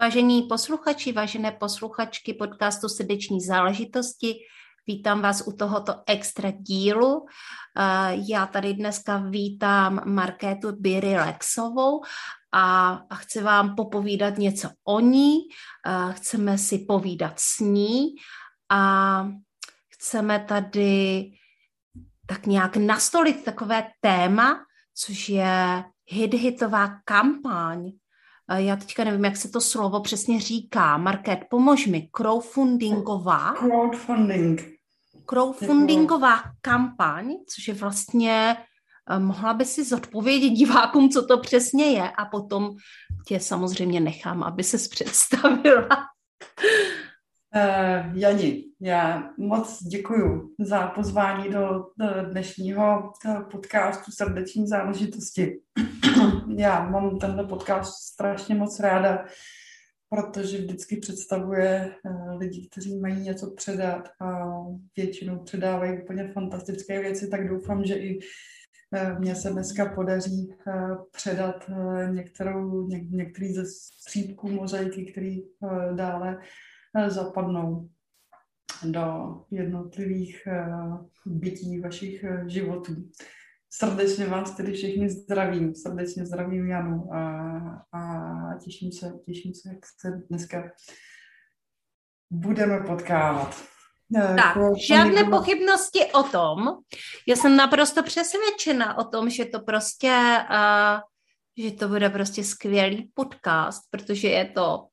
Vážení posluchači, vážené posluchačky podcastu Srdeční záležitosti, vítám vás u tohoto extra dílu. Já tady dneska vítám Markétu Biry Lexovou a chci vám popovídat něco o ní. Chceme si povídat s ní a chceme tady tak nějak nastolit takové téma, což je hit-hitová kampaň já teďka nevím, jak se to slovo přesně říká. Market, pomož mi. Crowdfundingová. Crowdfunding. Crowdfundingová kampaň, což je vlastně, eh, mohla by si zodpovědět divákům, co to přesně je a potom tě samozřejmě nechám, aby se představila. Uh, Jani, já moc děkuji za pozvání do, do dnešního eh, podcastu Srdeční záležitosti. Já mám tenhle podcast strašně moc ráda, protože vždycky představuje uh, lidi, kteří mají něco předat a většinou předávají úplně fantastické věci, tak doufám, že i mně se dneska podaří předat některou, něk, některý ze střípků mozaiky, který dále Eh, zapadnou do jednotlivých eh, bytí vašich eh, životů. Srdečně vás tedy všichni zdravím, srdečně zdravím Janu a, a těším se, těším se, jak se dneska budeme potkávat. Tak, žádné pochybnosti o tom. Já jsem naprosto přesvědčena o tom, že to prostě, uh, že to bude prostě skvělý podcast, protože je to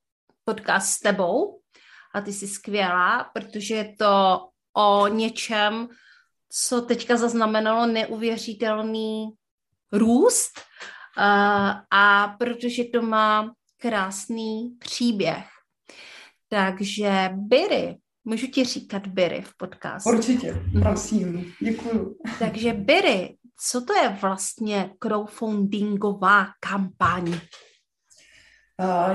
podcast s tebou, a ty jsi skvělá, protože je to o něčem, co teďka zaznamenalo neuvěřitelný růst a, a protože to má krásný příběh. Takže Biry, můžu ti říkat Biry v podcastu? Určitě, mhm. prosím, děkuju. Takže Biry, co to je vlastně crowdfundingová kampaň?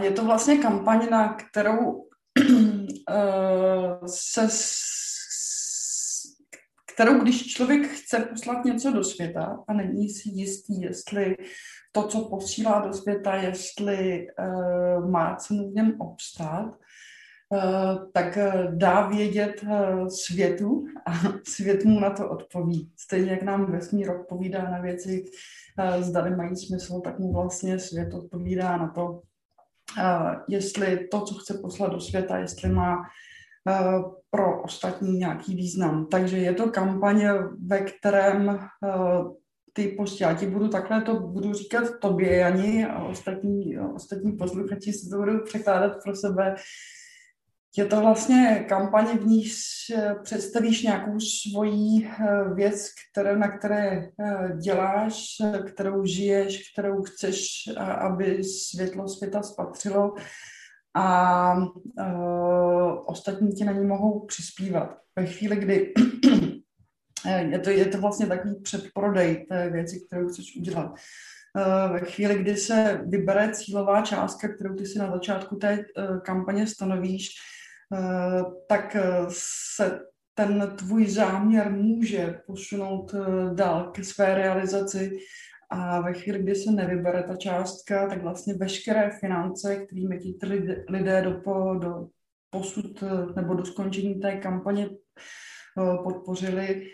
Je to vlastně kampaň, na kterou se, kterou když člověk chce poslat něco do světa a není si jistý, jestli to, co posílá do světa, jestli uh, má cenu v něm obstát, uh, tak dá vědět uh, světu a svět mu na to odpoví. Stejně jak nám vesmír odpovídá na věci, uh, zdali mají smysl, tak mu vlastně svět odpovídá na to, jestli to, co chce poslat do světa, jestli má pro ostatní nějaký význam. Takže je to kampaň, ve kterém ty prostě, já ti budu takhle to budu říkat tobě, Jani, a ostatní, ostatní posluchači si to budou překládat pro sebe, je to vlastně kampaně, v níž představíš nějakou svoji eh, věc, které, na které eh, děláš, kterou žiješ, kterou chceš, aby světlo světa spatřilo a ostatní ti na ní mohou přispívat. Ve chvíli, kdy je, to, je to vlastně takový předprodej té věci, kterou chceš udělat. Uh, ve chvíli, kdy se vybere cílová částka, kterou ty si na začátku té uh, kampaně stanovíš, Eh, tak eh, se ten tvůj záměr může posunout eh, dál ke své realizaci a ve chvíli, kdy se nevybere ta částka, tak vlastně veškeré finance, kterými ti lidé do, do posud nebo do skončení té kampaně podpořili,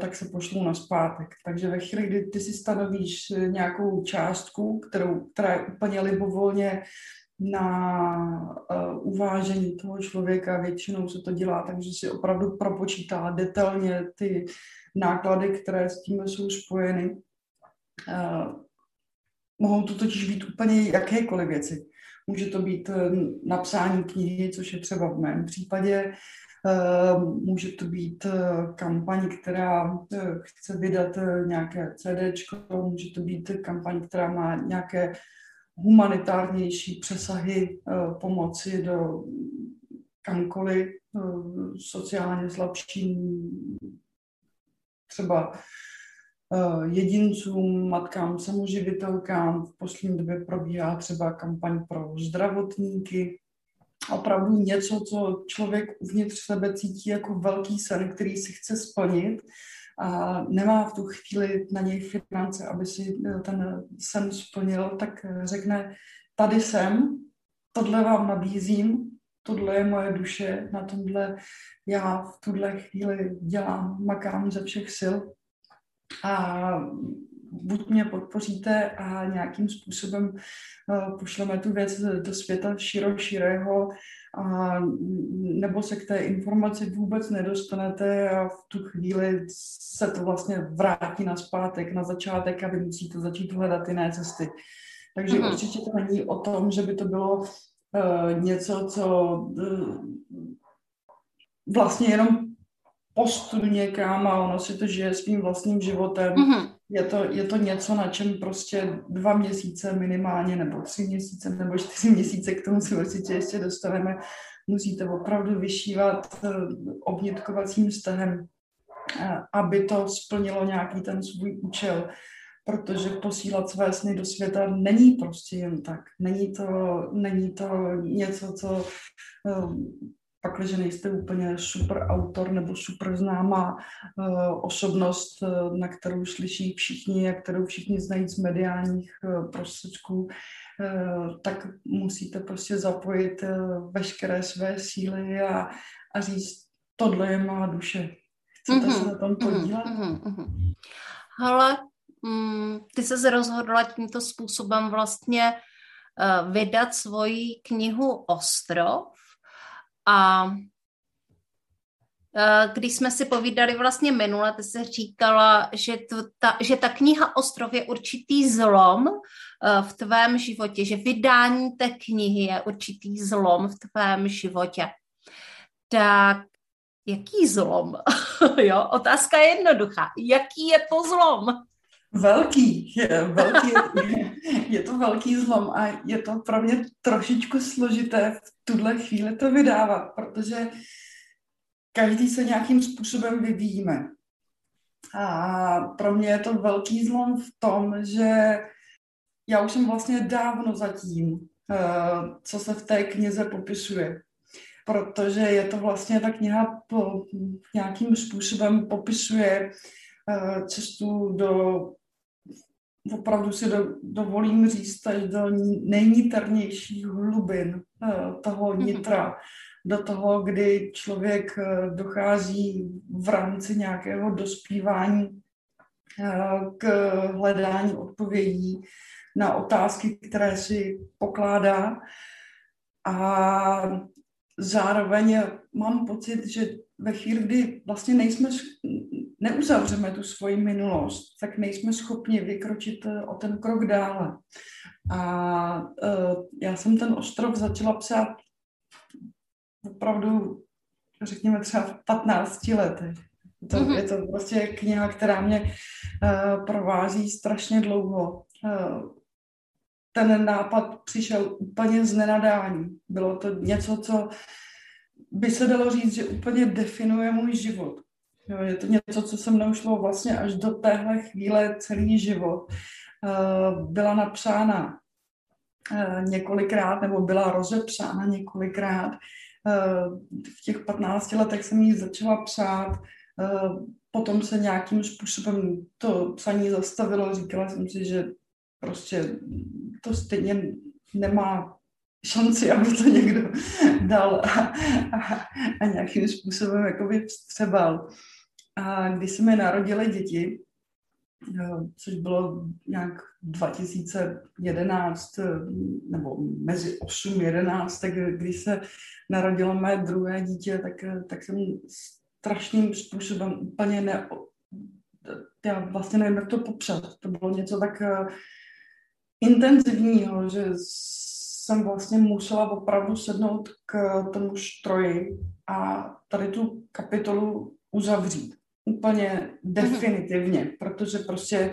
tak se pošlou na zpátek. Takže ve chvíli, kdy ty si stanovíš nějakou částku, kterou, která je úplně libovolně na uvážení toho člověka. Většinou se to dělá takže si opravdu propočítá detailně ty náklady, které s tím jsou spojeny. Mohou to totiž být úplně jakékoliv věci. Může to být napsání knihy, což je třeba v mém případě, může to být kampaň, která chce vydat nějaké CD, může to být kampaň, která má nějaké humanitárnější přesahy pomoci do kamkoliv sociálně slabším třeba jedincům, matkám, samoživitelkám. V poslední době probíhá třeba kampaň pro zdravotníky. Opravdu něco, co člověk uvnitř sebe cítí jako velký sen, který si chce splnit a nemá v tu chvíli na něj finance, aby si eh, ten sen splnil, tak eh, řekne, tady jsem, tohle vám nabízím, tohle je moje duše, na tomhle já v tuhle chvíli dělám, makám ze všech sil a buď mě podpoříte a nějakým způsobem eh, pošleme tu věc do světa širo širého, a nebo se k té informaci vůbec nedostanete a v tu chvíli se to vlastně vrátí na zpátek, na začátek a vy musíte začít hledat jiné cesty. Takže mm-hmm. určitě to není o tom, že by to bylo uh, něco, co uh, vlastně jenom postu někam a ono si to žije svým vlastním životem. Mm-hmm. Je, to, je to něco, na čem prostě dva měsíce minimálně, nebo tři měsíce, nebo čtyři měsíce, k tomu si určitě ještě dostaneme, musíte opravdu vyšívat uh, obnětkovacím vztahem, uh, aby to splnilo nějaký ten svůj účel protože posílat své sny do světa není prostě jen tak. Není to, není to něco, co pak, když nejste úplně super autor nebo super známá uh, osobnost, uh, na kterou slyší všichni a kterou všichni znají z mediálních uh, prostředků, tak musíte prostě zapojit veškeré své síly a, a říct, tohle je má duše. Chcete mm-hmm. se na tom mhm, podílet? Mm-hmm. mm Ale mm, ty se rozhodla tímto způsobem vlastně uh, vydat svoji knihu Ostrov, a e, když jsme si povídali vlastně minule, ty se říkala, že, to, ta, že ta kniha Ostrov je určitý zlom e, v tvém životě, že vydání té knihy je určitý zlom v tvém životě. Tak jaký zlom? jo, otázka je jednoduchá. Jaký je to zlom? Velký, je, velký je, to velký zlom a je to pro mě trošičku složité v tuhle chvíli to vydávat, protože každý se nějakým způsobem vyvíjíme. A pro mě je to velký zlom v tom, že já už jsem vlastně dávno zatím, eh, co se v té knize popisuje. Protože je to vlastně ta kniha po, nějakým způsobem popisuje eh, cestu do opravdu si do, dovolím říct až do nejniternějších hlubin eh, toho mhm. nitra, do toho, kdy člověk eh, dochází v rámci nějakého dospívání eh, k hledání odpovědí na otázky, které si pokládá. A zároveň mám pocit, že ve chvíli, kdy vlastně nejsme, neuzavřeme tu svoji minulost, tak nejsme schopni vykročit eh, o ten krok dále. A uh, já jsem ten ostrov začala psát opravdu, řekněme třeba v 15 letech. To, mm-hmm. Je to prostě kniha, která mě uh, provází strašně dlouho. Uh, ten nápad přišel úplně z nenadání. Bylo to něco, co by se dalo říct, že úplně definuje můj život. Jo, je to něco, co se mnou šlo vlastně až do téhle chvíle celý život. Uh, byla napsána uh, několikrát, nebo byla rozepsána několikrát. Uh, v těch 15 letech jsem ji začala psát, potom se nějakým způsobem to psaní zastavilo. Říkala jsem si, že prostě to stejně nemá šanci, aby to někdo dal a, a, a nějakým způsobem jakoby vstřebal. A když se mi narodily děti, což bylo nějak 2011, nebo mezi 8 a 11, tak když se narodilo mé druhé dítě, tak, tak jsem strašným způsobem úplně ne... Já vlastně nevím, jak to popřat. To bylo něco tak intenzivního, že jsem vlastně musela opravdu sednout k tomu štroji a tady tu kapitolu uzavřít. Úplně definitivně, mm-hmm. protože prostě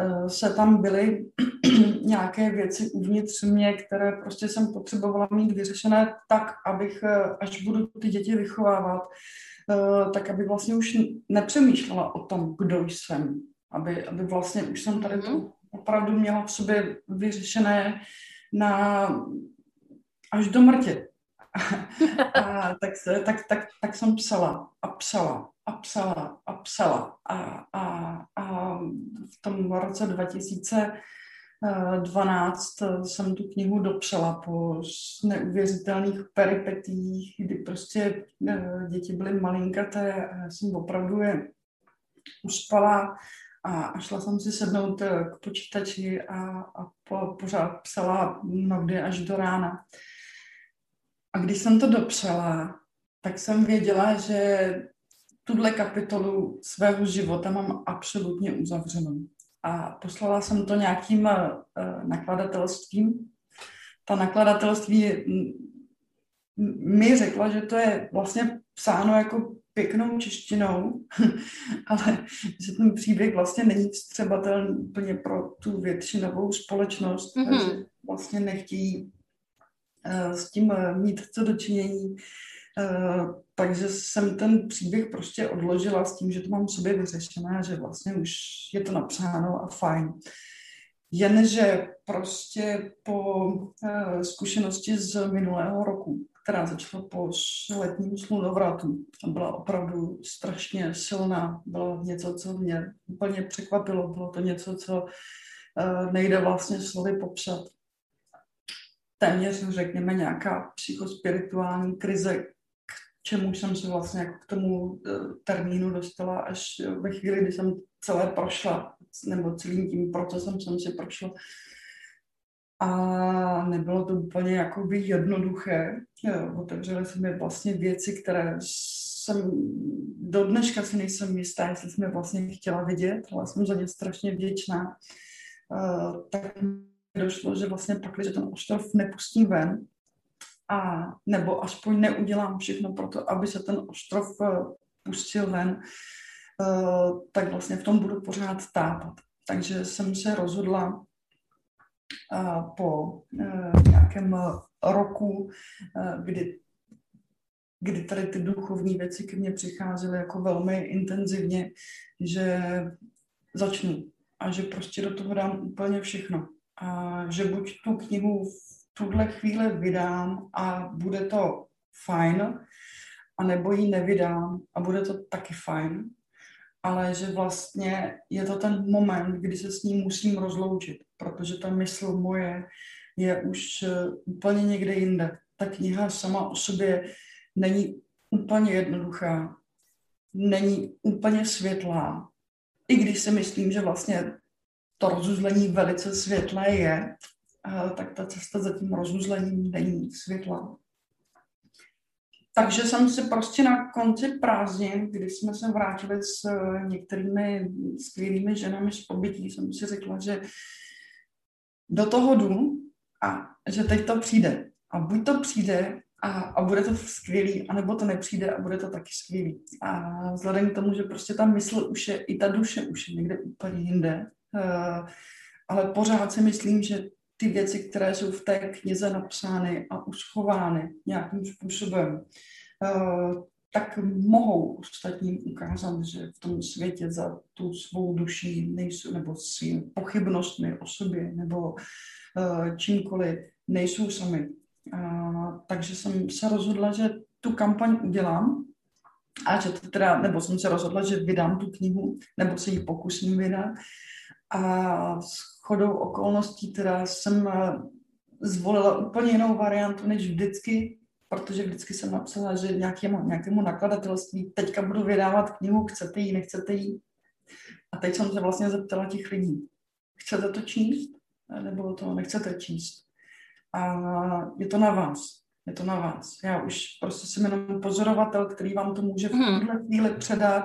uh, se tam byly nějaké věci uvnitř mě, které prostě jsem potřebovala mít vyřešené tak, abych, až budu ty děti vychovávat, uh, tak aby vlastně už nepřemýšlela o tom, kdo jsem. Aby, aby vlastně už jsem tady to mhm. opravdu měla v sobě vyřešené na až do mrtě. a tak, tak, tak, tak jsem psala a psala a psala a psala. A, a, a v tom roce 2012 jsem tu knihu dopsala po neuvěřitelných peripetích, kdy prostě eh, děti byly malinkaté a já jsem opravdu je uspala a šla jsem si sednout eh, k počítači a, a po, pořád psala mnohdy až do rána. A když jsem to dopsala, tak jsem věděla, že tuhle kapitolu svého života mám absolutně uzavřenou. A poslala jsem to nějakým uh, nakladatelstvím. Ta nakladatelství mi řekla, že to je vlastně psáno jako pěknou češtinou, ale že ten příběh vlastně není vstřebatelný úplně pro tu většinovou společnost, mm-hmm. že vlastně nechtějí uh, s tím uh, mít co dočinění. Uh, takže jsem ten příběh prostě odložila s tím, že to mám v sobě vyřešené, že vlastně už je to napsáno a fajn. Jenže prostě po uh, zkušenosti z minulého roku, která začala po letním slunovratu byla opravdu strašně silná, bylo něco, co mě úplně překvapilo, bylo to něco, co uh, nejde vlastně slovy popsat. Téměř, řekněme, nějaká psychospirituální krize, čemu jsem se vlastně jako k tomu eh, termínu dostala až ve chvíli, kdy jsem celé prošla, nebo celým tím procesem jsem si prošla. A nebylo to úplně jakoby jednoduché. Otevřely se mi vlastně věci, které jsem do dneška si nejsem jistá, jestli jsem je vlastně chtěla vidět, ale jsem za ně strašně vděčná. Uh, tak došlo, že vlastně pak, že ten ostrov nepustím ven, a nebo aspoň neudělám všechno pro to, aby se ten ostrov eh, pustil ven, eh, tak vlastně v tom budu pořád tápat. Takže jsem se rozhodla eh, po nějakém roku, kdy, kdy tady ty duchovní věci ke mně přicházely jako velmi intenzivně, že začnu a že prostě do toho dám úplně všechno. A že buď tu knihu tuhle chvíli vydám a bude to fajn, anebo ji nevydám a bude to taky fajn, ale že vlastně je to ten moment, kdy se s ním musím rozloučit, protože ta mysl moje je už eh, úplně někde jinde. Ta kniha sama o sobě není úplně jednoduchá, není úplně světlá, i když si myslím, že vlastně to rozuzlení velice světlé je, tak ta cesta za tím rozuzlením není světla. Takže jsem si prostě na konci prázdnin, kdy jsme se vrátili s eh, některými skvělými ženami z pobytí, jsem si řekla, že do toho jdu a že teď to přijde. A buď to přijde a, a bude to skvělý, anebo to nepřijde a bude to taky skvělý. A vzhledem k tomu, že prostě ta mysl už je, i ta duše už je někde úplně jinde, uh, ale pořád si myslím, že ty věci, které jsou v té knize napsány a uschovány nějakým způsobem, eh, tak mohou ostatním ukázat, že v tom světě za tu svou duší nejsou, nebo svými pochybnostmi o sobě, nebo eh, čímkoliv nejsou sami. takže jsem se rozhodla, že tu kampaň udělám a že to teda, nebo jsem se rozhodla, že vydám tu knihu, nebo se ji pokusím vydat. A chodou okolností teda jsem eh, zvolila úplně jinou variantu než vždycky, protože vždycky jsem napsala, že nějakému, nějakému nakladatelství teďka budu vydávat knihu, chcete ji, nechcete ji. A teď jsem se vlastně zeptala těch lidí, chcete to číst, nebo to nechcete číst. A je to na vás. Je to na vás. Já už prostě jsem jenom pozorovatel, který vám to může v hmm. tuhle chvíli předat.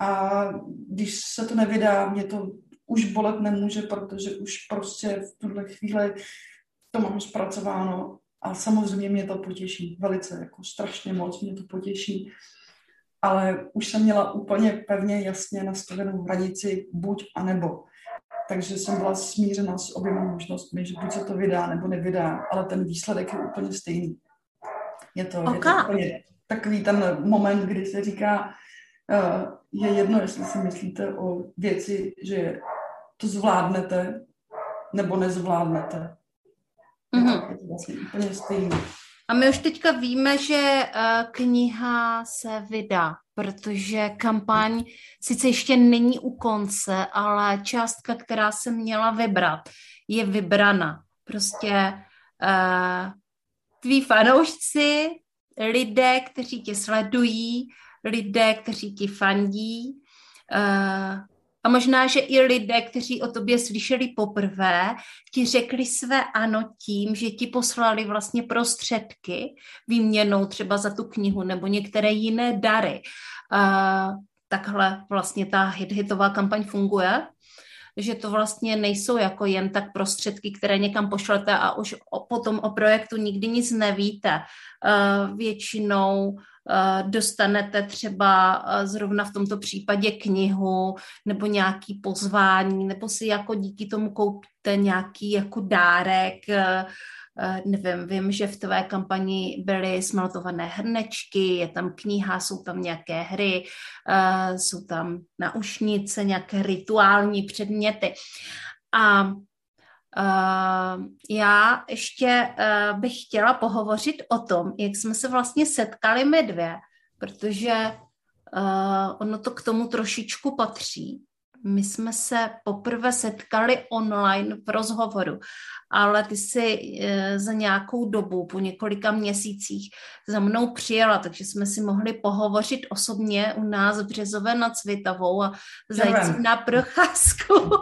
A když se to nevydá, mě to už bolet nemůže, protože už prostě v tuhle chvíli to mám zpracováno a samozřejmě mě to potěší velice, jako strašně moc mě to potěší, ale už jsem měla úplně pevně jasně nastavenou hranici buď a nebo. takže jsem byla smířena s oběma možnostmi, že buď se to vydá nebo nevydá, ale ten výsledek je úplně stejný. Je to, okay. je to úplně takový ten moment, kdy se říká, uh, je jedno, jestli si myslíte o věci, že to zvládnete nebo nezvládnete. Mm-hmm. Je to vlastně úplně stejný. A my už teďka víme, že uh, kniha se vydá, protože kampaň sice ještě není u konce, ale částka, která se měla vybrat, je vybrana. Prostě uh, tví fanoušci, lidé, kteří tě sledují, lidé, kteří ti fandí, uh, a možná, že i lidé, kteří o tobě slyšeli poprvé, ti řekli své ano tím, že ti poslali vlastně prostředky výměnou třeba za tu knihu nebo některé jiné dary. A takhle vlastně ta hit hitová kampaň funguje že to vlastně nejsou jako jen tak prostředky, které někam pošlete a už potom o projektu nikdy nic nevíte. Většinou Eh, dostanete třeba eh, zrovna v tomto případě knihu nebo nějaký pozvání, nebo si jako díky tomu koupíte nějaký jako dárek, eh, nevím, vím, že v tvé kampani byly smaltované hrnečky, je tam kniha, jsou tam nějaké hry, jsou tam naušnice, nějaké rituální předměty. A Uh, já ještě uh, bych chtěla pohovořit o tom, jak jsme se vlastně setkali my dvě, protože uh, ono to k tomu trošičku patří. My jsme se poprvé setkali online v rozhovoru, ale ty jsi e, za nějakou dobu, po několika měsících, za mnou přijela, takže jsme si mohli pohovořit osobně u nás v Březové nad Svitavou a zajít na procházku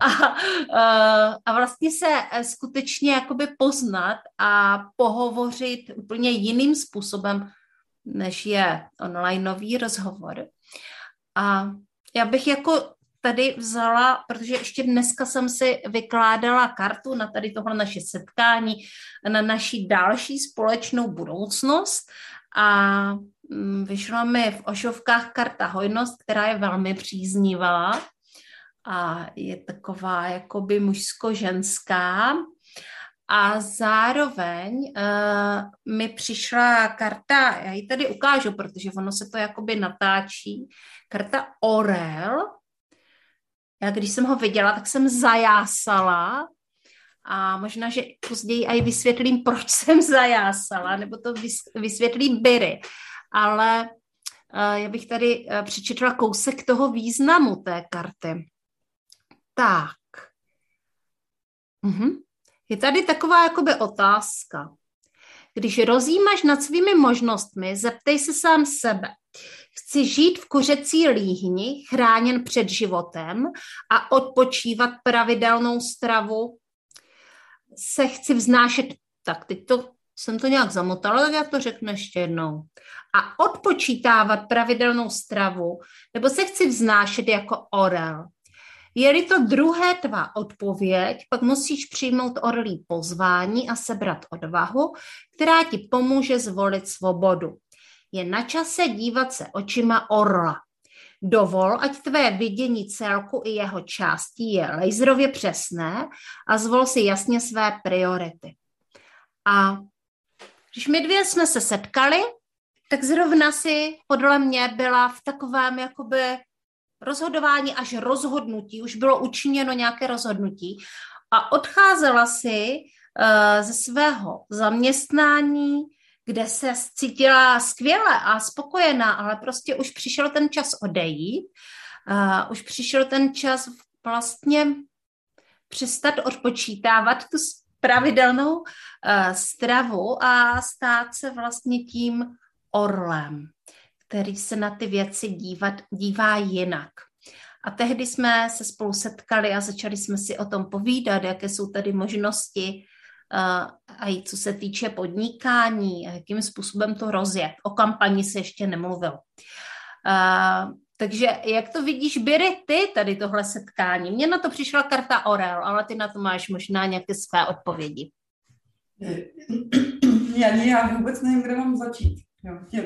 a, e, a vlastně se e, skutečně jakoby poznat a pohovořit úplně jiným způsobem, než je onlineový rozhovor. A já bych jako tady vzala, protože ještě dneska jsem si vykládala kartu na tady tohle naše setkání, na naší další společnou budoucnost. A mm, vyšla mi v ošovkách karta hojnost, která je velmi příznivá. A je taková jakoby mužsko-ženská. A zároveň uh, mi přišla karta, já ji tady ukážu, protože ono se to jakoby natáčí, karta Orel, já když jsem ho viděla, tak jsem zajásala a možná, že později i vysvětlím, proč jsem zajásala, nebo to vysvětlí Biry. Ale uh, já bych tady uh, přečetla kousek toho významu té karty. Tak. Mhm. Je tady taková jakoby otázka. Když rozjímaš nad svými možnostmi, zeptej se sám sebe. Chci žít v kuřecí líhni, chráněn před životem a odpočívat pravidelnou stravu. Se chci vznášet, tak teď to jsem to nějak zamotala, tak já to řeknu ještě jednou. A odpočítávat pravidelnou stravu, nebo se chci vznášet jako orel. Je-li to druhé tvá odpověď, pak musíš přijmout orlí pozvání a sebrat odvahu, která ti pomůže zvolit svobodu. Je na čase dívat se očima orla. Dovol, ať tvé vidění celku i jeho částí je laserově přesné a zvol si jasně své priority. A když my dvě jsme se setkali, tak zrovna si podle mě byla v takovém jakoby rozhodování až rozhodnutí, už bylo učiněno nějaké rozhodnutí a odcházela si uh, ze svého zaměstnání, kde se cítila skvěle a spokojená, ale prostě už přišel ten čas odejít, uh, už přišel ten čas vlastně přestat odpočítávat tu pravidelnou uh, stravu a stát se vlastně tím orlem, který se na ty věci dívat, dívá jinak. A tehdy jsme se spolu setkali a začali jsme si o tom povídat, jaké jsou tady možnosti a i co se týče podnikání, jakým způsobem to rozjet. O kampani se ještě nemluvil. Uh, takže jak to vidíš, Biry, ty tady tohle setkání? Mně na to přišla karta Orel, ale ty na to máš možná nějaké své odpovědi. Já, já vůbec nevím, kde mám začít. Jo, já,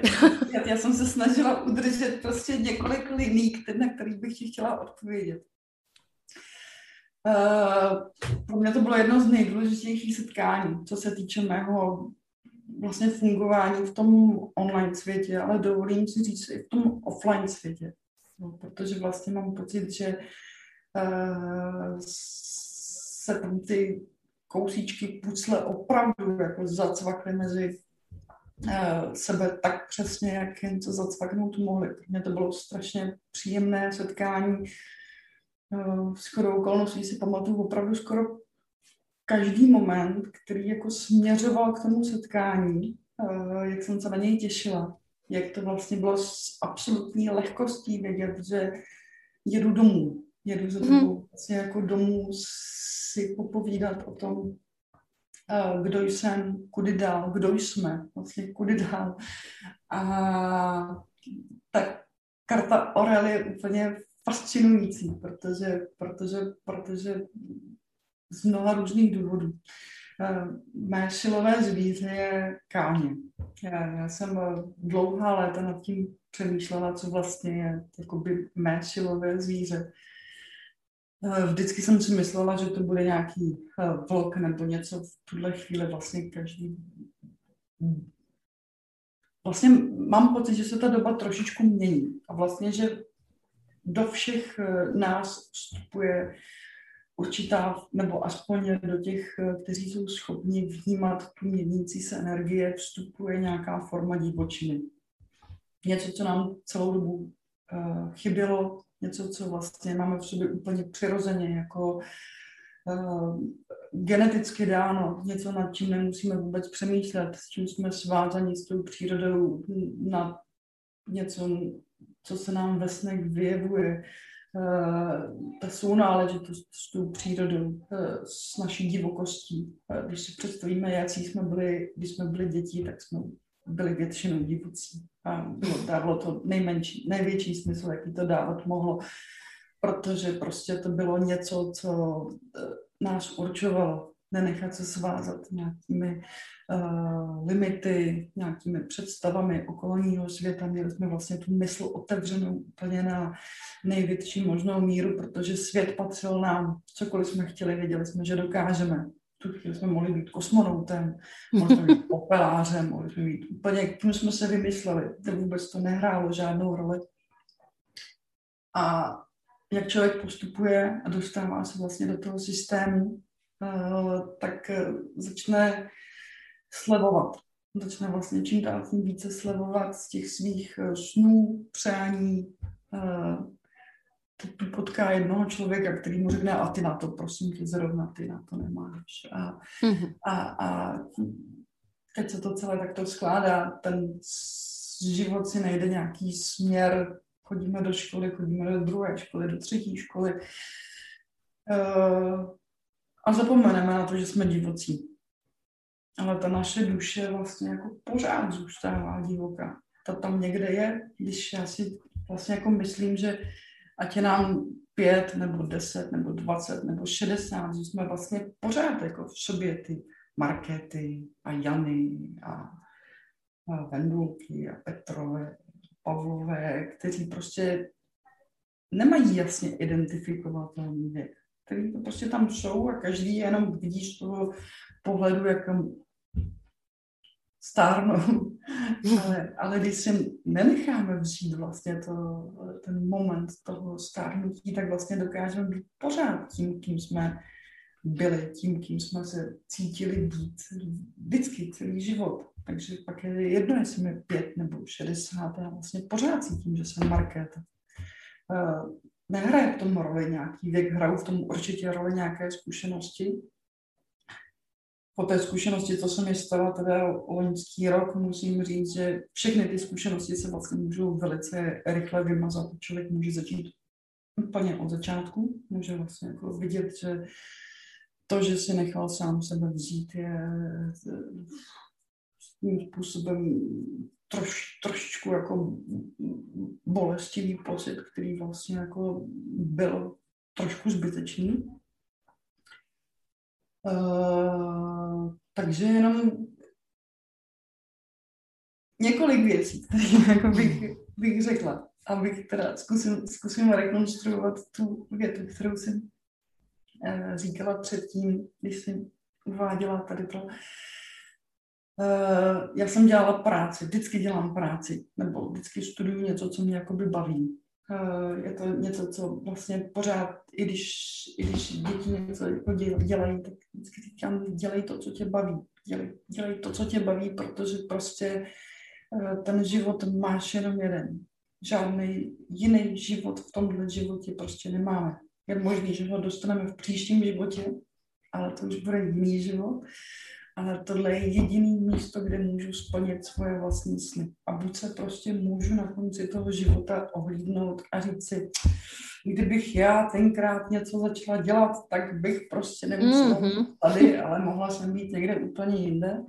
já, já jsem se snažila udržet prostě několik liní, na kterých bych ti chtěla odpovědět. Uh, pro mě to bylo jedno z nejdůležitějších setkání, co se týče mého vlastně fungování v tom online světě, ale dovolím si říct i v tom offline světě. No, protože vlastně mám pocit, že uh, se tam ty kousíčky pucle opravdu jako zacvakly mezi sebe tak přesně, jak jen co zacvaknout mohli. Pro mě to bylo strašně příjemné setkání. Uh, skoro okolností si pamatuju opravdu skoro každý moment, který jako směřoval k tomu setkání, uh, jak jsem se na něj těšila, jak to vlastně bylo s absolutní lehkostí vědět, že jedu domů, jedu za mhm. tebou, vlastně jako domů si popovídat o tom, eh, kdo jsem, kudy dál, kdo jsme, vlastně kudy dál. A tak karta Orel je úplně fascinující, protože, protože, protože z mnoha různých důvodů. Eh, mé silové zvíře je káně. Já, jsem dlouhá léta nad tím přemýšlela, co vlastně je jakoby mé silové zvíře. Eh, vždycky jsem si myslela, že to bude nějaký eh, vlk nebo něco v tuhle chvíli vlastně každý vlastně mám pocit, že se ta doba trošičku mění a vlastně, že do všech eh, nás vstupuje určitá, nebo aspoň do těch, kteří jsou schopni vnímat tu měnící se energie, vstupuje nějaká forma divočiny. Něco, co nám celou dobu chybělo, něco, co vlastně máme v sobě úplně přirozeně, jako uh, geneticky dáno, něco, nad čím nemusíme vůbec přemýšlet, s čím jsme svázaní s tou přírodou, na něco, co se nám ve snech vyjevuje, uh, ta sounáležitost s tou přírodou, uh, s naší divokostí. Když si představíme, jaký jsme byli, když jsme byli děti, tak jsme byli většinou divocí. A bylo, dávalo to nejmenší, největší smysl, jaký to dávat mohlo, protože prostě to bylo něco, co eh, nás určovalo, nenechat se svázat nějakými uh, limity, nějakými představami okolního světa. Měli jsme vlastně tu mysl otevřenou úplně na největší možnou míru, protože svět patřil nám. Cokoliv jsme chtěli, věděli jsme, že dokážeme tu chvíli jsme mohli být kosmonautem, mohli jsme být popelářem, mohli jsme být úplně, kým jsme se vymysleli. To vůbec to nehrálo žádnou roli. A jak člověk postupuje a dostává se vlastně do toho systému, eh, tak eh, začne slevovat. Začne vlastně čím dál tím více slevovat z těch svých eh, snů, přání, potká jednoho člověka, který mu řekne, a ty na to, prosím tě, zrovna ty na to nemáš. A, mm-hmm. a, a teď se to celé takto skládá, ten život si najde nějaký směr, chodíme do školy, chodíme do druhé školy, do třetí školy uh, a zapomeneme na to, že jsme divocí. Ale ta naše duše vlastně jako pořád zůstává divoká. Ta tam někde je, když já si vlastně jako myslím, že ať je nám pět, nebo deset, nebo dvacet, nebo šedesát, že jsme vlastně pořád jako v sobě ty Markety a Jany a, a Vendulky a Petrové, Pavlové, kteří prostě nemají jasně identifikovatelný věk, který to prostě tam jsou a každý jenom vidí z toho pohledu, jak stárnou. ale, ale když si nenecháme vzít vlastně to, ten moment toho stárnutí, tak vlastně dokážeme být pořád tím, kým jsme byli, tím, kým jsme se cítili být vždycky celý život. Takže pak je jedno, jestli mi pět nebo šedesát, já vlastně pořád cítím, že jsem Markéta. Uh, nehraje v tom roli nějaký věk, hrajou v tom určitě roli nějaké zkušenosti, po té zkušenosti, co se mi stalo teda loňský rok, musím říct, že všechny ty zkušenosti se vlastně můžou velice rychle vymazat. Člověk může začít úplně od začátku, může vlastně jako vidět, že to, že si nechal sám sebe vzít, je tím způsobem troš, trošičku jako bolestivý pocit, který vlastně jako byl trošku zbytečný. Uh, takže jenom několik věcí, které jako bych, bych řekla, abych teda zkusím, zkusím rekonstruovat tu větu, kterou jsem uh, říkala předtím, když jsem uváděla tady to, uh, já jsem dělala práci, vždycky dělám práci, nebo vždycky studuju něco, co mě jakoby baví. Uh, je to něco, co vlastně pořád, i když, i když děti něco jako dělají, tak vždycky říkám, dělej to, co tě baví. Dělej, dělej to, co tě baví, protože prostě uh, ten život máš jenom jeden. Žádný jiný život v tomhle životě prostě nemáme. Je možný, že ho dostaneme v příštím životě, ale to už bude jiný život. Ale tohle je jediný místo, kde můžu splnit svoje vlastní sny. A buď se prostě můžu na konci toho života ohlídnout a říct si, kdybych já tenkrát něco začala dělat, tak bych prostě nemusela mm-hmm. tady, ale mohla jsem být někde úplně jinde.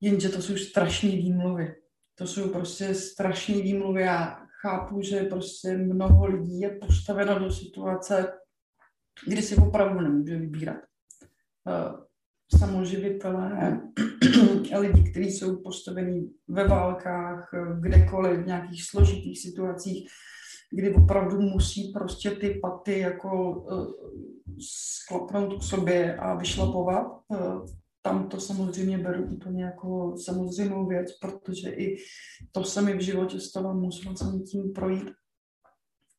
Jenže to jsou strašné výmluvy. To jsou prostě strašné výmluvy. Já chápu, že prostě mnoho lidí je postaveno do situace, kdy si opravdu nemůže vybírat. Samoživitelé, lidi, kteří jsou postavení ve válkách, kdekoliv, v nějakých složitých situacích, kdy opravdu musí prostě ty paty jako uh, sklopnout k sobě a vyšlapovat. Uh, tam to samozřejmě beru úplně jako samozřejmou věc, protože i to se mi v životě stalo, musela jsem tím projít.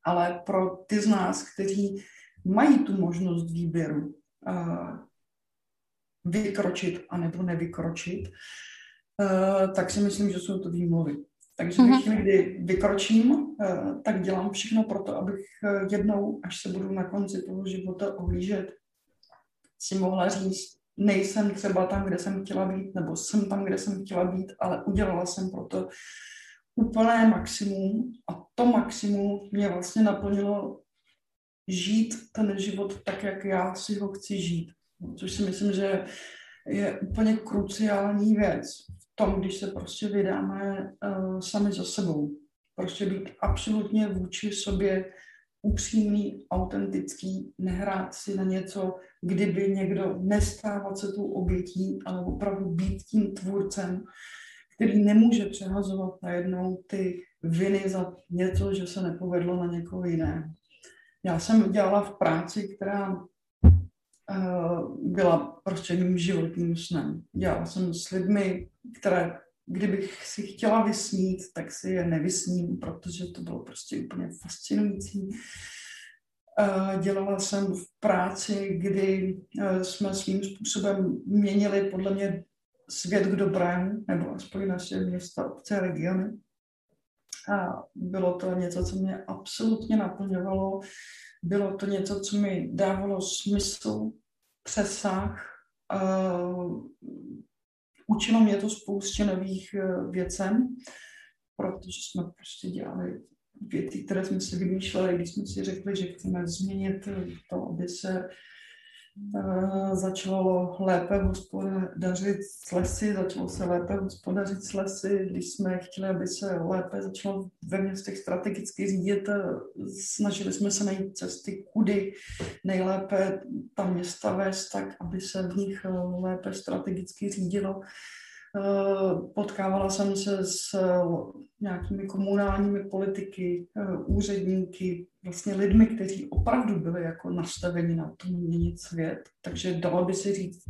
Ale pro ty z nás, kteří mají tu možnost výběru, uh, vykročit anebo nevykročit, uh, tak si myslím, že jsou to výmluvy. Takže ve mhm. chvíli, kdy vykročím, uh, tak dělám všechno pro to, abych uh, jednou, až se budu na konci toho života ohlížet, si mohla říct, nejsem třeba tam, kde jsem chtěla být, nebo jsem tam, kde jsem chtěla být, ale udělala jsem pro to úplné maximum a to maximum mě vlastně naplnilo žít ten život tak, jak já si ho chci žít což si myslím, že je úplně kruciální věc v tom, když se prostě vydáme uh, sami za sebou. Prostě být absolutně vůči sobě upřímný, autentický, nehrát si na něco, kdyby někdo nestávat se tou obětí, ale opravdu být tím tvůrcem, který nemůže přehazovat najednou ty viny za něco, že se nepovedlo na někoho jiného. Já jsem dělala v práci, která byla prostě mým životním snem. Dělala jsem s lidmi, které, kdybych si chtěla vysnít, tak si je nevysním, protože to bylo prostě úplně fascinující. Eh, dělala jsem v práci, kdy eh, jsme svým způsobem měnili podle mě svět k dobrému, nebo aspoň naše města, obce, regiony. A bylo to něco, co mě absolutně naplňovalo. Bylo to něco, co mi dávalo smysl, přesah. Uh, učilo mě to spoustě nových uh, věcem, protože jsme prostě dělali věty, které jsme si vymýšleli, když jsme si řekli, že chceme změnit to, aby se začalo lépe hospodařit s lesy, začalo se lépe hospodařit s lesy, když jsme chtěli, aby se lépe začalo ve městech strategicky řídit, eh, snažili jsme se najít cesty, kudy nejlépe ta města vést, tak aby se v nich eh, lépe strategicky řídilo. Potkávala jsem se s nějakými komunálními politiky, úředníky, vlastně lidmi, kteří opravdu byli jako nastaveni na to měnit svět. Takže dalo by se říct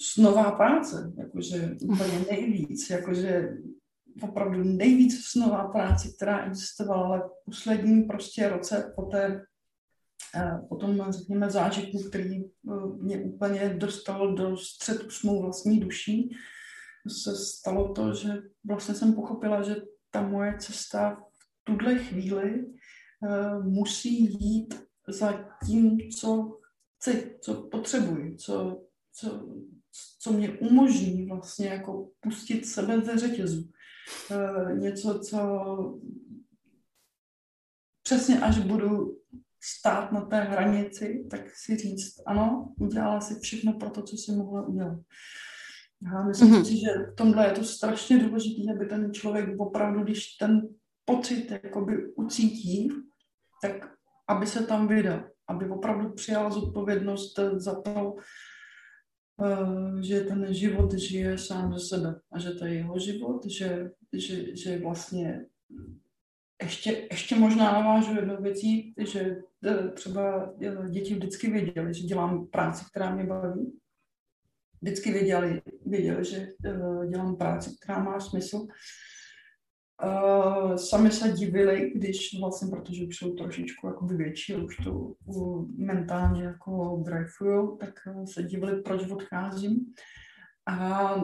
snová práce, jakože úplně nejvíc, jakože opravdu nejvíc snová práce, která existovala, ale v posledním prostě roce po té eh, po tom, řekněme, zážitku, který eh, mě úplně dostal do střetu s mou vlastní duší, se stalo to, že vlastně jsem pochopila, že ta moje cesta v tuhle chvíli Eh, musí jít za tím, co chci, co potřebuji, co, co, co mě umožní vlastně jako pustit sebe ze řetězu. Eh, něco, co přesně až budu stát na té hranici, tak si říct, ano, udělala si všechno pro to, co si mohla udělat. Já myslím mm-hmm. si, že v tomhle je to strašně důležité, aby ten člověk opravdu, když ten pocit jakoby ucítí, tak aby se tam vydal, aby opravdu přijal zodpovědnost za to, eh, že ten život žije sám ze sebe a že to je jeho život, že, že, že vlastně ještě, ještě možná navážu jednou věcí, že e, třeba e, děti vždycky věděli, že dělám práci, která mě baví. Vždycky věděli, věděli že e, dělám práci, která má smysl. Uh, sami se divili, když vlastně, protože už jsou trošičku jako větší, už to uh, mentálně jako dreyfují, tak uh, se divili, proč odcházím. A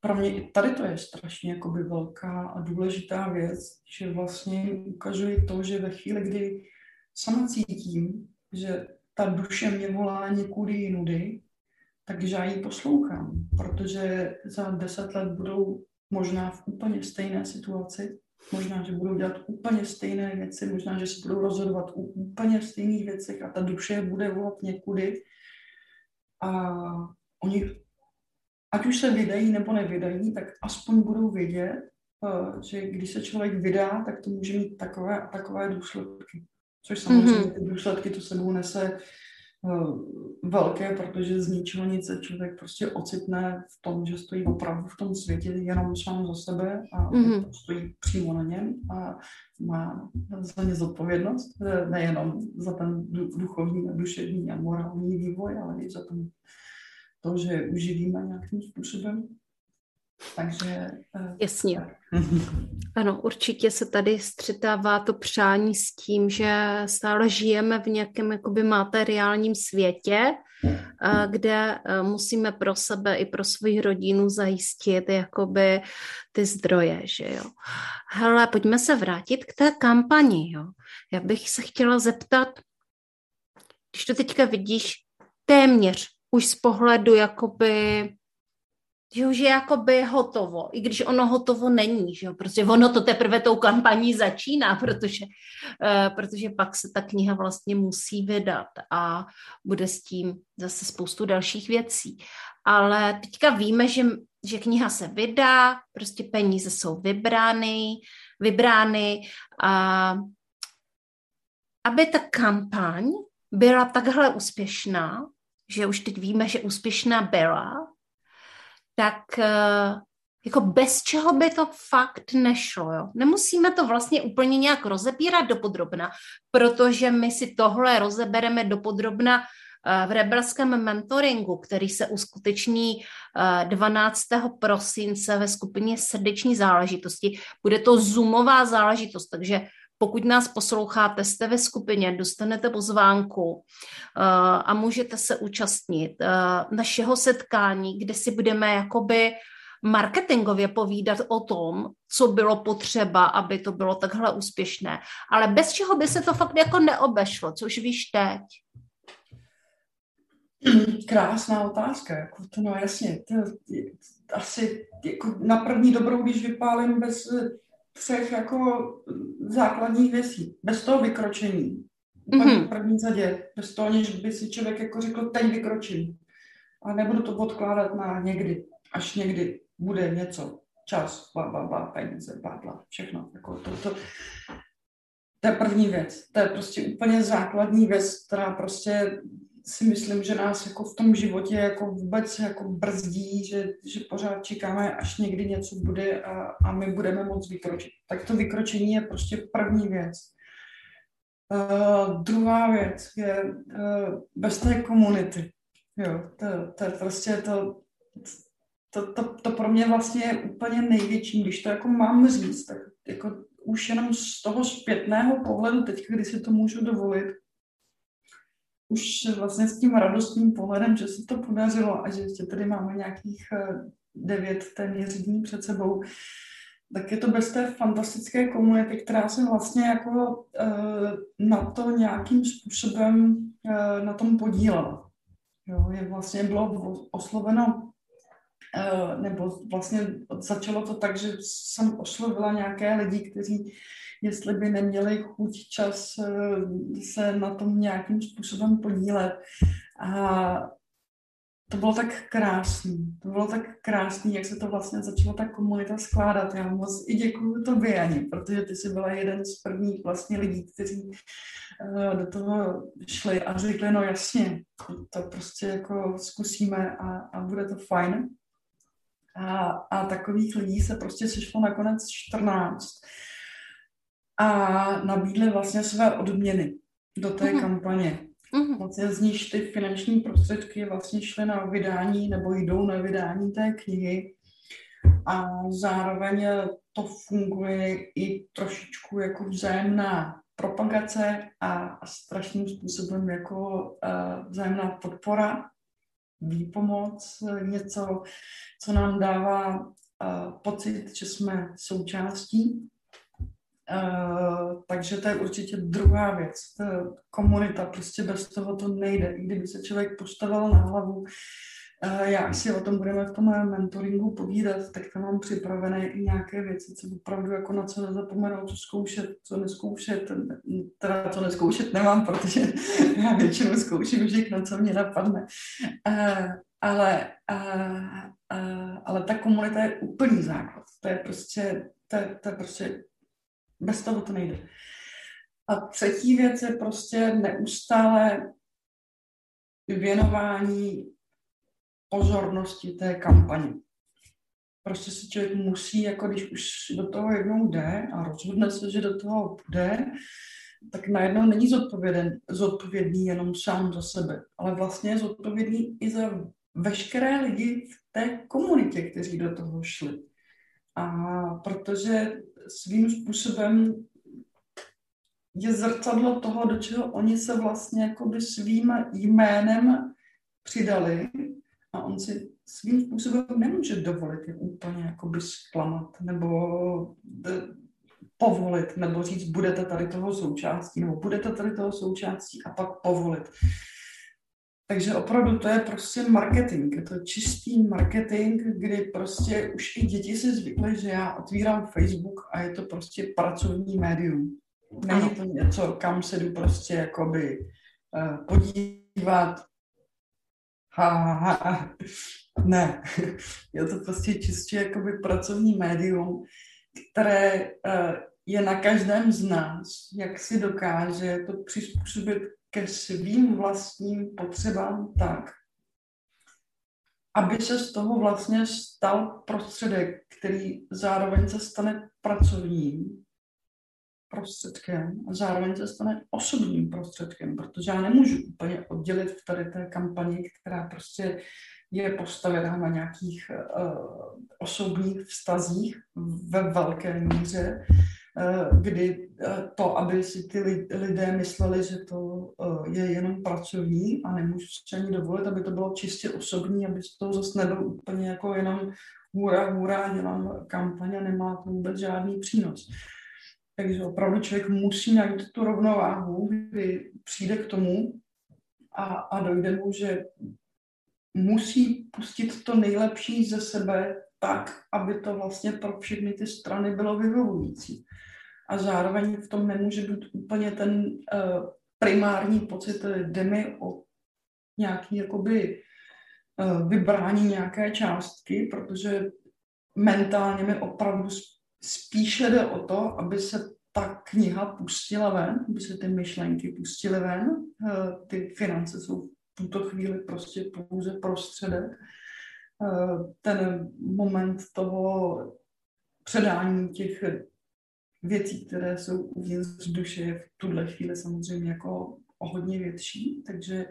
pro mě i tady to je strašně jakoby velká a důležitá věc, že vlastně ukazuje to, že ve chvíli, kdy sama cítím, že ta duše mě volá někudy jinudy, takže já ji poslouchám, protože za deset let budou možná v úplně stejné situaci, možná, že budou dělat úplně stejné věci, možná, že se budou rozhodovat u úplně stejných věcech a ta duše bude volat někudy a oni ať už se vydají nebo nevydají, tak aspoň budou vědět, eh, že když se člověk vydá, tak to může mít takové a takové důsledky. Což samozřejmě mm-hmm. ty důsledky to sebou nese uh, velké, protože z ničeho nic se člověk prostě ocitne v tom, že stojí opravdu v tom světě jenom sám za sebe a mm-hmm. stojí přímo na něm a má za ně zodpovědnost, eh, nejenom za ten duchovní a duševní a morální vývoj, ale i za ten to, že uživíme nějakým způsobem. Takže... Uh, Jasně. Ano, určitě se tady střetává to přání s tím, že stále žijeme v nějakém jakoby materiálním světě, eh, kde eh, musíme pro sebe i pro svoji rodinu zajistit jakoby ty zdroje, že jo. Hele, pojďme se vrátit k té kampani, jo. Já bych se chtěla zeptat, když to teďka vidíš téměř už z pohledu jakoby, že už je jakoby hotovo, i když ono hotovo není, že jo? protože ono to teprve tou kampaní začíná, protože, uh, protože pak se ta kniha vlastně musí vydat a bude s tím zase spoustu dalších věcí. Ale teďka víme, že, že kniha se vydá, prostě peníze jsou vybrány, vybrány a aby ta kampaň byla takhle úspěšná, že už teď víme, že úspěšná byla, tak eh, jako bez čeho by to fakt nešlo. Jo? Nemusíme to vlastně úplně nějak rozebírat dopodrobna, protože my si tohle rozebereme dopodrobna eh, v rebelském mentoringu, který se uskuteční 12. Eh, prosince ve skupině srdeční záležitosti. Bude to zoomová záležitost, takže pokud nás posloucháte, jste ve skupině, dostanete pozvánku uh, a můžete se účastnit uh, našeho setkání, kde si budeme jakoby marketingově povídat o tom, co bylo potřeba, aby to bylo takhle úspěšné. Ale bez čeho by se to fakt jako neobešlo, což víš teď? Krásná otázka, jako to no jasně, to, asi jako na první dobrou, když vypálím bez třech jako základních věcí. Bez toho vykročení. mm-hmm. v první zadě. Bez toho, než by si člověk jako řekl, teď vykročím. A nebudu to odkládat na někdy. Až někdy bude něco. Čas, bla, bla, bla, peníze, bla, bla, všechno. Jako to, to, to je první věc. To je prostě úplně základní věc, která prostě si myslím, že nás jako v tom životě jako vůbec jako brzdí, že, že pořád čekáme, až někdy něco bude a, a my budeme moc vykročit. Tak to vykročení je prostě první věc. Uh, druhá věc je uh, bez té komunity. Jo, to, to je prostě to, to, to, to pro mě vlastně je úplně největší, když to jako mám říct, tak jako už jenom z toho zpětného pohledu, teď, když si to můžu dovolit, už vlastně s tím radostným pohledem, že se to podařilo a že ještě tady máme nějakých eh, devět téměř dní před sebou, tak je to bez té fantastické komunity, která se vlastně jako uh, na to nějakým způsobem uh, na tom podílela. Jo, je vlastně bylo osloveno, nebo vlastně začalo to tak, že jsem oslovila nějaké lidi, kteří jestli by neměli chuť čas eh, se na tom nějakým způsobem podílet. A to bylo tak krásný. To bylo tak krásný, jak se to vlastně začalo ta komunita skládat. Já moc i děkuju tobě, Ani, protože ty jsi byla jeden z prvních vlastně lidí, kteří uh, do toho šli a řekli, no jasně, to prostě jako zkusíme a, a bude to fajn. A, a takových lidí se prostě sešlo nakonec 14. a nabídli vlastně své odměny do té mm-hmm. kampaně. Mm-hmm. Vlastně z níž ty finanční prostředky vlastně šly na vydání nebo jdou na vydání té knihy a zároveň to funguje i trošičku jako vzájemná propagace a strašným způsobem jako uh, vzájemná podpora, výpomoc, něco, co nám dává uh, pocit, že jsme součástí. Uh, takže to je určitě druhá věc. Ta komunita, prostě bez toho to nejde. I kdyby se člověk postavil na hlavu, já si o tom budeme v tom mentoringu povídat, tak tam mám připravené i nějaké věci, co opravdu jako na co nezapomenout, co zkoušet, co neskoušet, teda co neskoušet nemám, protože já většinou zkouším všechno, co mě napadne. Ale, ale ta komunita je úplný základ. To je prostě, to je, to je prostě, bez toho to nejde. A třetí věc je prostě neustále věnování pozornosti té kampani. Prostě si člověk musí, jako když už do toho jednou jde a rozhodne se, že do toho bude, tak najednou není zodpovědný, jenom sám za sebe, ale vlastně je zodpovědný i za veškeré lidi v té komunitě, kteří do toho šli. A protože svým způsobem je zrcadlo toho, do čeho oni se vlastně svým jménem přidali a on si svým způsobem nemůže dovolit je úplně jakoby zklamat nebo povolit, nebo říct, budete tady toho součástí, nebo budete tady toho součástí a pak povolit. Takže opravdu to je prostě marketing, je to čistý marketing, kdy prostě už i děti si zvykly, že já otvírám Facebook a je to prostě pracovní médium. Není to něco, kam se jdu prostě jakoby uh, podívat, ha, ha, ha. Ne, je to prostě čistě jakoby pracovní médium, které uh, je na každém z nás, jak si dokáže to přizpůsobit ke svým vlastním potřebám tak, aby se z toho vlastně stal prostředek, který zároveň se stane pracovním prostředkem a zároveň se stane osobním prostředkem, protože já nemůžu úplně oddělit v tady té kampani, která prostě je postavená na nějakých uh, osobních vztazích ve velké míře, uh, kdy uh, to, aby si ty lidé mysleli, že to uh, je jenom pracovní a nemůžu si ani dovolit, aby to bylo čistě osobní, aby to zase nebylo úplně jako jenom hůra, hůra, dělám kampaně, nemá to vůbec žádný přínos. Takže opravdu člověk musí najít tu rovnováhu, kdy přijde k tomu a, a dojde mu, že musí pustit to nejlepší ze sebe tak, aby to vlastně pro všechny ty strany bylo vyhovující. A zároveň v tom nemůže být úplně ten uh, primární pocit, jde mi o nějaký jakoby uh, vybrání nějaké částky, protože mentálně mi opravdu spíše jde o to, aby se ta kniha pustila ven, aby se ty myšlenky pustily ven. Eh, ty finance jsou v tuto chvíli prostě pouze prostředek. Eh, ten moment toho předání těch věcí, které jsou uvnitř duše, je v tuhle chvíli samozřejmě jako o hodně větší, takže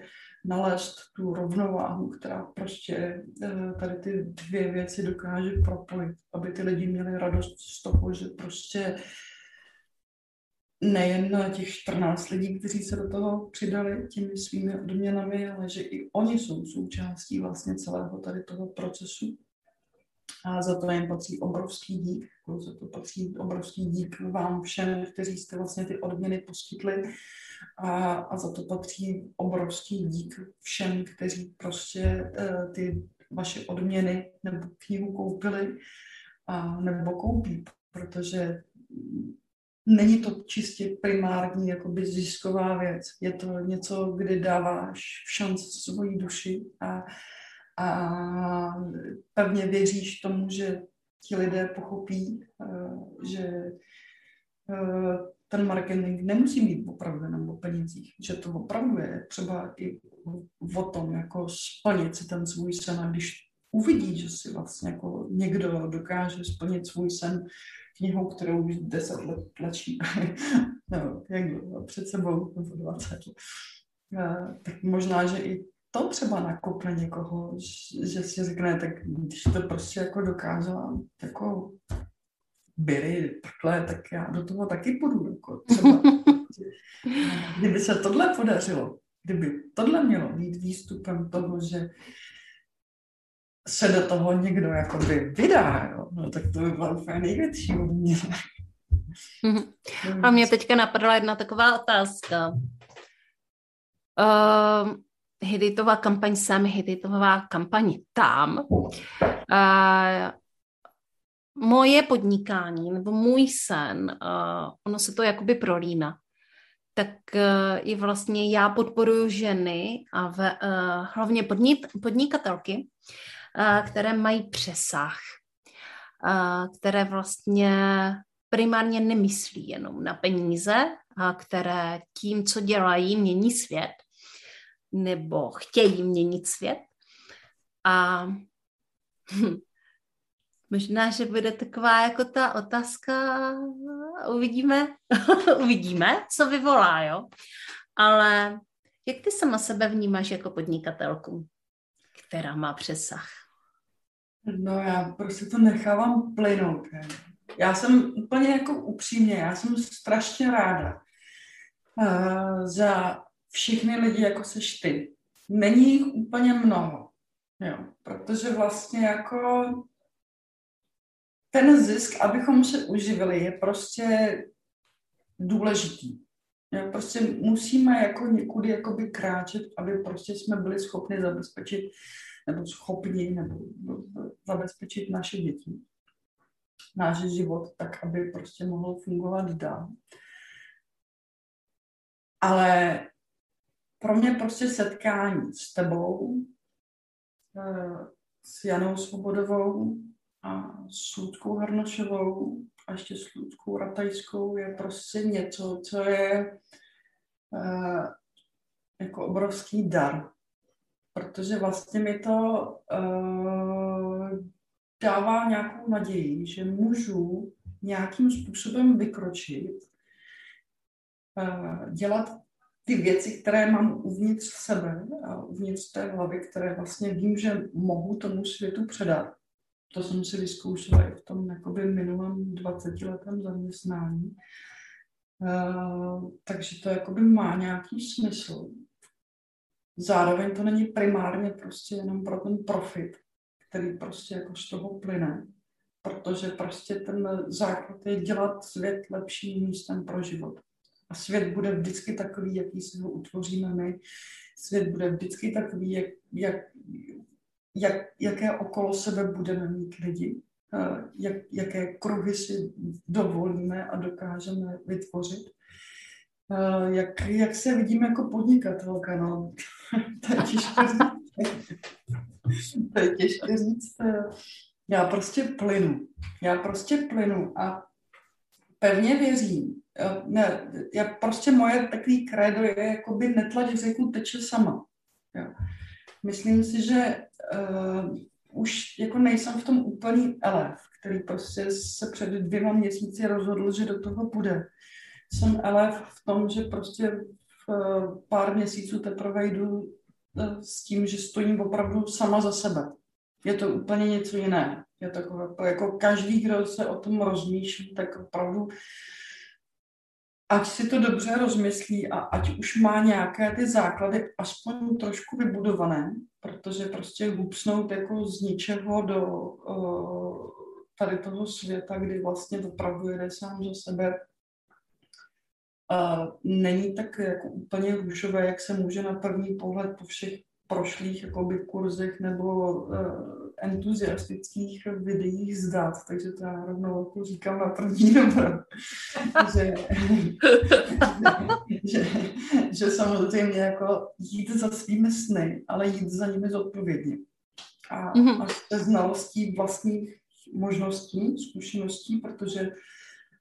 nalézt tu rovnováhu, která prostě eh, tady ty dvě věci dokáže propojit, aby ty lidi měli radost z toho, že prostě nejen na těch 14 lidí, kteří se do toho přidali těmi svými odměnami, ale že i oni jsou součástí vlastně celého tady toho procesu. A za to jim patří obrovský dík, jako za to patří obrovský dík vám všem, kteří jste vlastně ty odměny poskytli a, a za to patří obrovský dík všem, kteří prostě uh, ty vaše odměny nebo knihu koupili a nebo koupí, protože není to čistě primární jakoby zisková věc. Je to něco, kdy dáváš šanci svoji duši a, a pevně věříš tomu, že ti lidé pochopí, uh, že uh, ten marketing nemusí být opravdu jenom o penězích, že to opravdu je třeba i o tom, jako splnit si ten svůj sen a když uvidí, že si vlastně jako někdo dokáže splnit svůj sen, knihou, kterou už 10 let tlačí, no, jak před sebou, nebo 20 let. Tak možná, že i to třeba nakopne někoho, že si řekne, tak když to prostě jako dokázala jako byly takhle, tak já do toho taky půjdu. Jako třeba. Kdyby se tohle podařilo, kdyby tohle mělo být výstupem toho, že se do toho někdo jakoby vydá, jo? No, tak to by bylo úplně největší mě. A mě teďka napadla jedna taková otázka. Uh, Hiditová kampaň sem, Hiditová kampaň tam. Uh, moje podnikání nebo můj sen, uh, ono se to jakoby prolíná, tak uh, je vlastně já podporuji ženy a v, uh, hlavně podnik, podnikatelky, uh, které mají přesah, uh, které vlastně primárně nemyslí jenom na peníze, a které tím, co dělají, mění svět nebo chtějí měnit svět. A hm, Možná, že bude taková jako ta otázka, uvidíme, uvidíme, co vyvolá, jo. Ale jak ty sama sebe vnímáš jako podnikatelku, která má přesah? No já prostě to nechávám plynout. Já jsem úplně jako upřímně, já jsem strašně ráda uh, za všechny lidi, jako seš ty. Není jich úplně mnoho, jo, protože vlastně jako ten zisk, abychom se uživili, je prostě důležitý. Já prostě musíme jako někudy jakoby kráčet, aby prostě jsme byli schopni zabezpečit, nebo schopni, nebo zabezpečit naše děti, náš život, tak aby prostě mohl fungovat dál. Ale pro mě prostě setkání s tebou, eh, s Janou Svobodovou, a s Ludkou Harnošovou a ještě s Ludkou Ratajskou je prostě něco, co je uh, jako obrovský dar. Protože vlastně mi to uh, dává nějakou naději, že můžu nějakým způsobem vykročit, dělat ty věci, které mám uvnitř sebe a uvnitř té hlavy, které vlastně vím, že mohu tomu světu předat to jsem si vyzkoušela i v tom jakoby minulém 20 letém zaměstnání. Uh, takže to jakoby má nějaký smysl. Zároveň to není primárně prostě jenom pro ten profit, který prostě jako z toho plyne, protože prostě ten základ je dělat svět lepším místem pro život. A svět bude vždycky takový, jaký si ho utvoříme my. Svět bude vždycky takový, jak, jak jak, jaké okolo sebe budeme mít lidi, jak, jaké kruhy si dovolíme a dokážeme vytvořit. Jak, jak se vidíme jako podnikatelka, no. to je těžké říct. to je těžké říct. Já prostě plynu. Já prostě plynu a pevně věřím. Eh, ne, já prostě moje takový krédo je jakoby netlač řeku teče sama. Jo. Myslím si, že uh, už jako nejsem v tom úplný elef, který prostě se před dvěma měsíci rozhodl, že do toho půjde. Jsem elef v tom, že prostě v uh, pár měsíců teprve jdu uh, s tím, že stojím opravdu sama za sebe. Je to úplně něco jiné. Je takové, jako, jako každý, kdo se o tom rozmýšlí, tak opravdu ať si to dobře rozmyslí a ať už má nějaké ty základy aspoň trošku vybudované, protože prostě hupsnout jako z ničeho do uh, tady toho světa, kdy vlastně opravdu jede sám za sebe, uh, není tak jako úplně růžové, jak se může na první pohled po všech prošlých jakoby, kurzech nebo uh, entuziastických videích zdát, takže to já rovnou jako říkám na první dobro, že, že, že samozřejmě jako jít za svými sny, ale jít za nimi zodpovědně. A, mm-hmm. a se znalostí vlastních možností, zkušeností, protože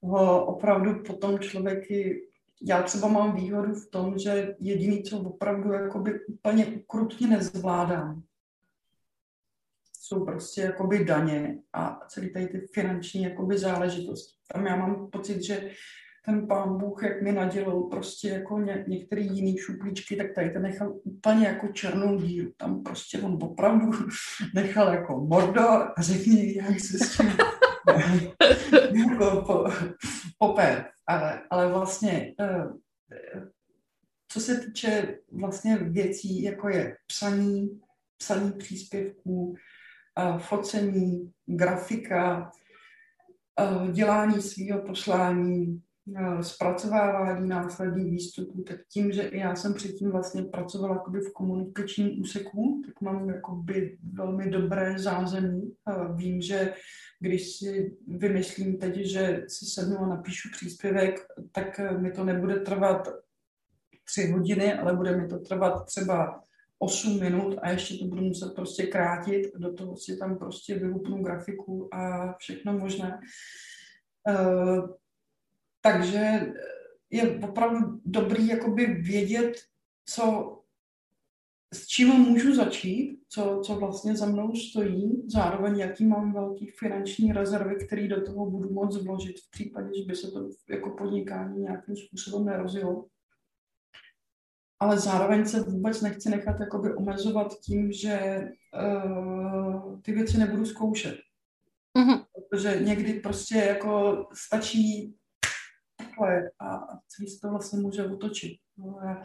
ho opravdu potom člověk já třeba mám výhodu v tom, že jediný, co opravdu jakoby úplně ukrutně nezvládám, jsou prostě jakoby daně a celý tady ty finanční jakoby záležitosti. tam já mám pocit, že ten pán Bůh, jak mi nadělil prostě jako ně, některé jiné šuplíčky, tak tady ten nechal úplně jako černou díru. Tam prostě on opravdu nechal jako Mordor a řekni, jak se s tím jako po, popé. Ale, ale vlastně, eh, co se týče vlastně věcí, jako je psaní, psaní příspěvků, eh, focení, grafika, eh, dělání svého poslání, zpracovávání následných výstupů, tak tím, že já jsem předtím vlastně pracovala v komunikačním úseku, tak mám velmi dobré zázemí. Vím, že když si vymyslím teď, že si sednu a napíšu příspěvek, tak mi to nebude trvat tři hodiny, ale bude mi to trvat třeba 8 minut a ještě to budu muset prostě krátit, do toho si tam prostě vyhupnu grafiku a všechno možné. Uh, takže je opravdu dobrý jakoby vědět, co, s čím můžu začít, co, co vlastně za mnou stojí, zároveň jaký mám velký finanční rezervy, který do toho budu moct vložit v případě, že by se to jako podnikání nějakým způsobem nerozjelo. Ale zároveň se vůbec nechci nechat jakoby omezovat tím, že uh, ty věci nebudu zkoušet. Mm-hmm. Protože někdy prostě jako stačí takhle a celý se to vlastně může otočit. No, já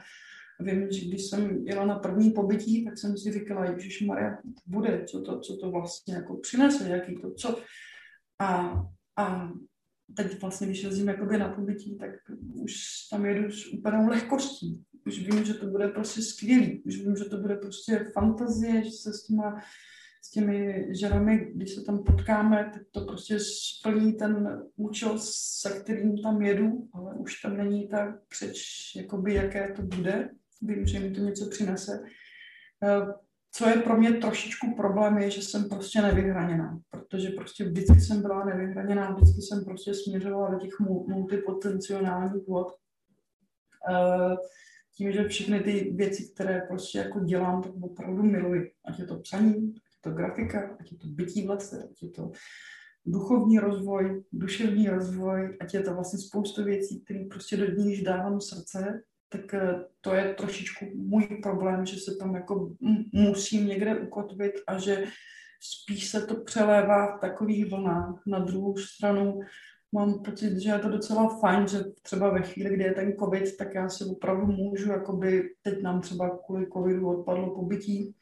vím, že když jsem jela na první pobytí, tak jsem si říkala, Ježíš Maria, bude, co to, co to vlastně jako přinese, jaký to, co. A, a teď vlastně, když jezdím jakoby na pobytí, tak už tam jedu s úplnou lehkostí. Už vím, že to bude prostě skvělý. Už vím, že to bude prostě fantazie, že se s těma s těmi ženami, když se tam potkáme, tak to prostě splní ten účel, se kterým tam jedu, ale už tam není ta přeč, jakoby, jaké to bude. Vím, že mi to něco přinese. Eh, co je pro mě trošičku problém, je, že jsem prostě nevyhraněná, protože prostě vždycky jsem byla nevyhraněná, vždycky jsem prostě směřovala do těch multipotenciálních vod. Eh, tím, že všechny ty věci, které prostě jako dělám, tak opravdu miluji. Ať je to psaní, to grafika, ať je to bytí v lese, ať je to duchovní rozvoj, duševní rozvoj, ať je to vlastně spoustu věcí, které prostě do níž dávám srdce, tak eh, to je trošičku můj problém, že se tam jako musím někde ukotvit a že spíš se to přelévá v takových vlnách. Na druhou stranu mám pocit, že je to docela fajn, že třeba ve chvíli, kdy je ten covid, tak já si opravdu můžu, jakoby teď nám třeba kvůli covidu odpadlo pobytí,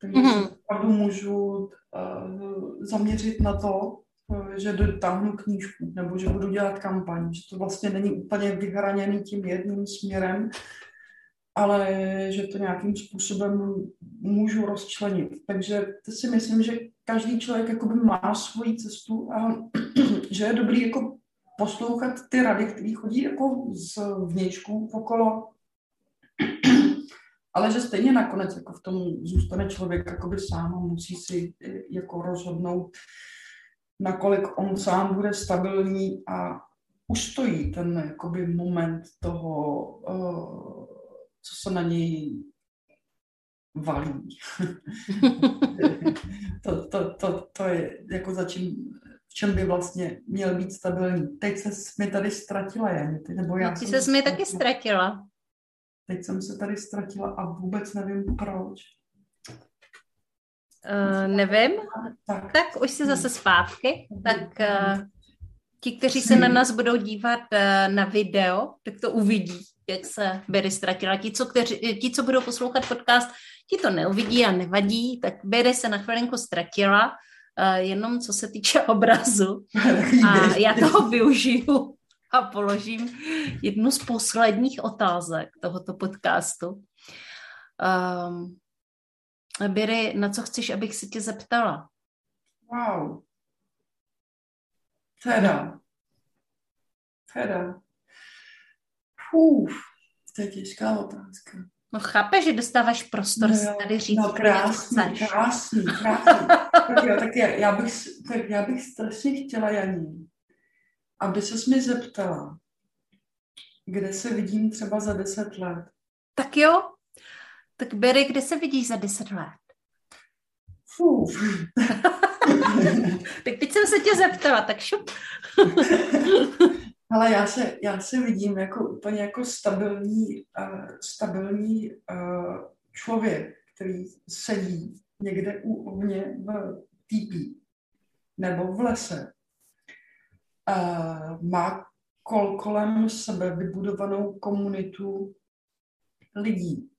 takže mm-hmm. opravdu můžu uh, zaměřit na to, že dotáhnu knížku nebo že budu dělat kampaň, že to vlastně není úplně vyhraněný tím jedním směrem, ale že to nějakým způsobem můžu rozčlenit. Takže to si myslím, že každý člověk jakoby má svoji cestu a že je dobrý jako poslouchat ty rady, které chodí jako z vnějšku okolo ale že stejně nakonec jako v tom zůstane člověk jakoby sám a musí si eh, jako rozhodnout, nakolik on sám bude stabilní a ustojí ten jakoby moment toho, uh, co se na něj valí. to, to, to, to je jako za čím, v čem by vlastně měl být stabilní. Teď se mi tady ztratila, Janě, nebo já no, ty se mi taky ztratila. Teď jsem se tady ztratila a vůbec nevím proč. Uh, nevím. Tak. tak už jsi zase zpátky. Tak uh, ti, kteří se na nás budou dívat uh, na video, tak to uvidí, jak se Berry ztratila. Ti co, kteři, ti, co budou poslouchat podcast, ti to neuvidí a nevadí, tak Berry se na chvilinku ztratila, uh, jenom co se týče obrazu. A já toho využiju a položím jednu z posledních otázek tohoto podcastu. Um, Biry, na co chceš, abych se tě zeptala? Wow. Teda. Teda. Uf, to je těžká otázka. No chápeš, že dostáváš prostor no, si tady říct, no, krásný, krásný, krásný, krásný. tak jo, tak já, já, bych, tak já bych strašně chtěla, Janí, aby se mi zeptala, kde se vidím třeba za deset let. Tak jo, tak Berry, kde se vidíš za deset let? Fuf. tak teď jsem se tě zeptala, tak šup. Ale já se, já se vidím jako úplně jako stabilní, uh, stabilní uh, člověk, který sedí někde u ohně v TP nebo v lese. Uh, má kol kolem sebe vybudovanou komunitu lidí.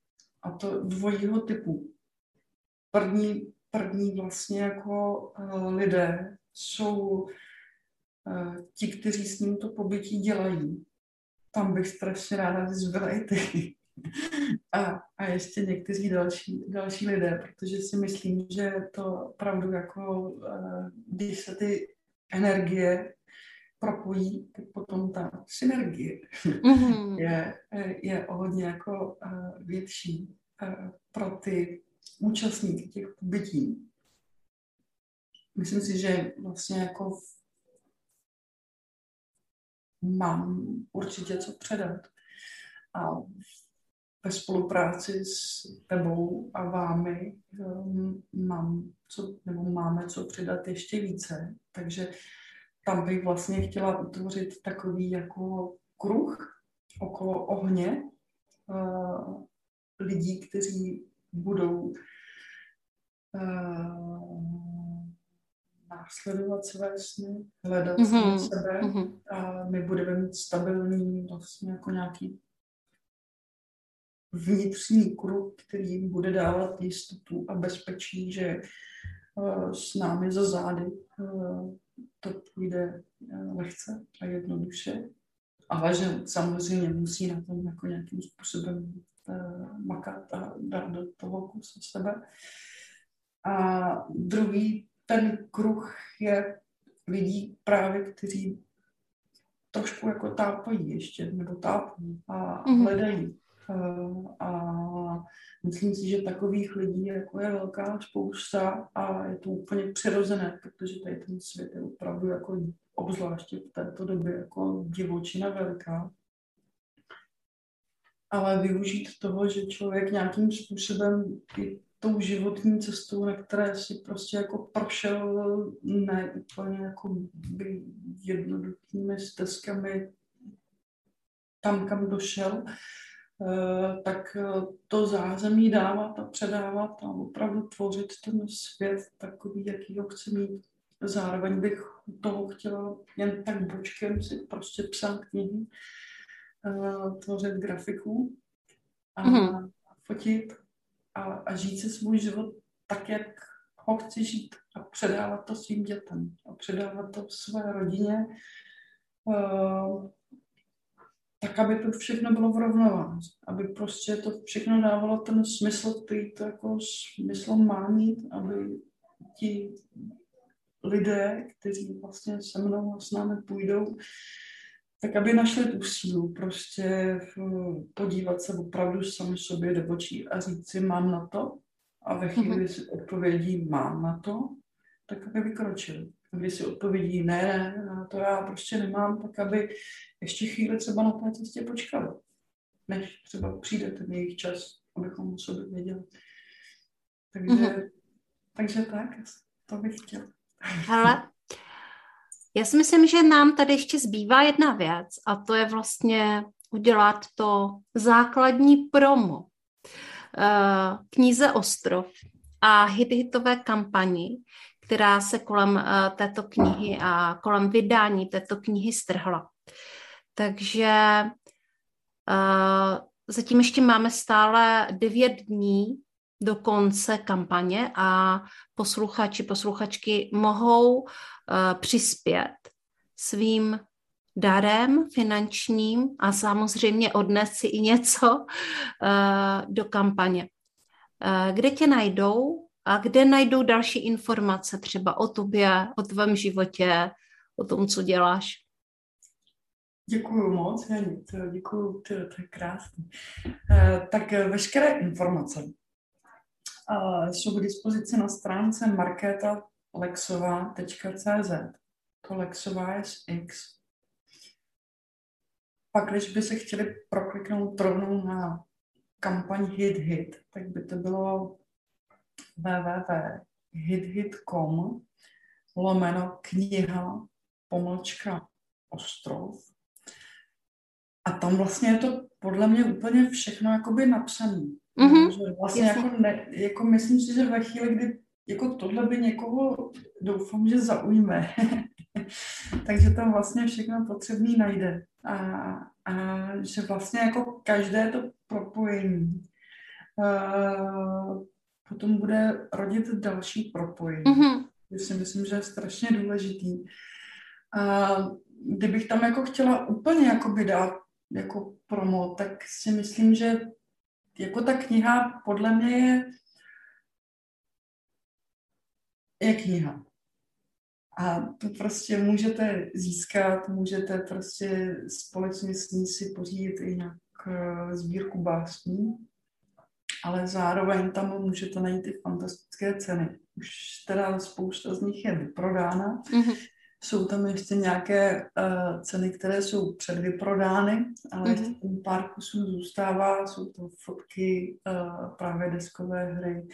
A to dvojího typu. První, první vlastně jako uh, lidé jsou ti, kteří s ním to pobytí dělají, tam bych strašně ráda vyzvala i ty. A, a ještě někteří další, další lidé, protože si myslím, že to opravdu jako, když se ty energie propojí, tak potom ta synergie mm-hmm. je, je o hodně jako větší pro ty účastníky těch pobytí. Myslím si, že vlastně jako mám určitě co předat. A ve spolupráci s tebou a vámi um, mám co, nebo máme co přidat ještě více. Takže tam bych vlastně chtěla utvořit takový jako kruh okolo ohně uh, lidí, kteří budou uh, následovat své sny, hledat mm-hmm. sebe mm-hmm. a my budeme mít stabilní vlastně jako nějaký vnitřní kruh, který bude dávat jistotu a bezpečí, že uh, s námi za zády uh, to půjde uh, lehce a jednoduše. Ale že samozřejmě musí na tom jako nějakým způsobem makat a dát do toho kus sebe. A druhý ten kruh je lidí právě, kteří trošku jako tápají ještě, nebo tápají a mm-hmm. hledají. A myslím si, že takových lidí jako je velká spousta a je to úplně přirozené, protože tady ten svět je opravdu jako obzvláště v této době jako divočina velká. Ale využít toho, že člověk nějakým způsobem tou životní cestou, na které si prostě jako prošel ne úplně jako by jednoduchými stezkami tam, kam došel, eh, tak eh, to zázemí dávat a předávat a opravdu tvořit ten svět takový, jaký ho chci mít. Zároveň bych toho chtěla jen tak bočkem si prostě psát knihy, eh, tvořit grafiku a mm-hmm. fotit a, a žít si svůj život tak, jak ho chci žít a předávat to svým dětem a předávat to své rodině, uh, tak, aby to všechno bylo v rovnováze, aby prostě to všechno dávalo ten smysl, který to jako smysl má mít, aby ti lidé, kteří vlastně se mnou a s námi půjdou, tak aby našli tu sílu, prostě podívat se opravdu sami sobě do očí a říct si, mám na to. A ve chvíli, kdy si odpovědí, mám na to, tak aby vykročili. Když si odpovědí, ne, ne, na to já prostě nemám, tak aby ještě chvíli třeba na té cestě počkali, než třeba přijde ten jejich čas, abychom o sobě věděli. Takže, mm-hmm. takže tak, to bych chtěla. Ale já si myslím, že nám tady ještě zbývá jedna věc a to je vlastně udělat to základní promo eh, knize Ostrov a hit-hitové kampani, která se kolem eh, této knihy a kolem vydání této knihy strhla. Takže uh, zatím ještě máme stále devět dní do konce kampaně a posluchači, posluchačky mohou uh, přispět svým darem finančním a samozřejmě odnést si i něco uh, do kampaně. Uh, kde tě najdou a kde najdou další informace třeba o tobě, o tvém životě, o tom, co děláš? Děkuji moc, Janí, děkuji, to, to je krásné. Uh, tak veškeré informace jsou k dispozici na stránce marketalexová.cz. To Lexová je s X. Pak, když by se chtěli prokliknout rovnou na kampaň Hit Hit, tak by to bylo www.hithit.com lomeno kniha, pomlčka, ostrov. A tam vlastně je to podle mě úplně všechno jakoby napsané. Mm-hmm. Že vlastně jako, ne, jako myslím si, že ve chvíli, kdy jako tohle by někoho doufám, že zaujme. Takže tam vlastně všechno potřebný najde. A, a že vlastně jako každé to propojení uh, potom bude rodit další propojení. Mm-hmm. Já si myslím, že je strašně důležitý. A kdybych tam jako chtěla úplně jako dát jako promo, tak si myslím, že jako ta kniha podle mě je, je kniha. A to prostě můžete získat, můžete prostě společně s ní si pořídit i nějak eh, sbírku básní, ale zároveň tam můžete najít i fantastické ceny. Už teda spousta z nich je vyprodána. Mm-hmm. Jsou tam ještě nějaké uh, ceny, které jsou předvyprodány, ale mm-hmm. ještě tam pár kusů zůstává. Jsou to fotky, uh, právě deskové hry, uh,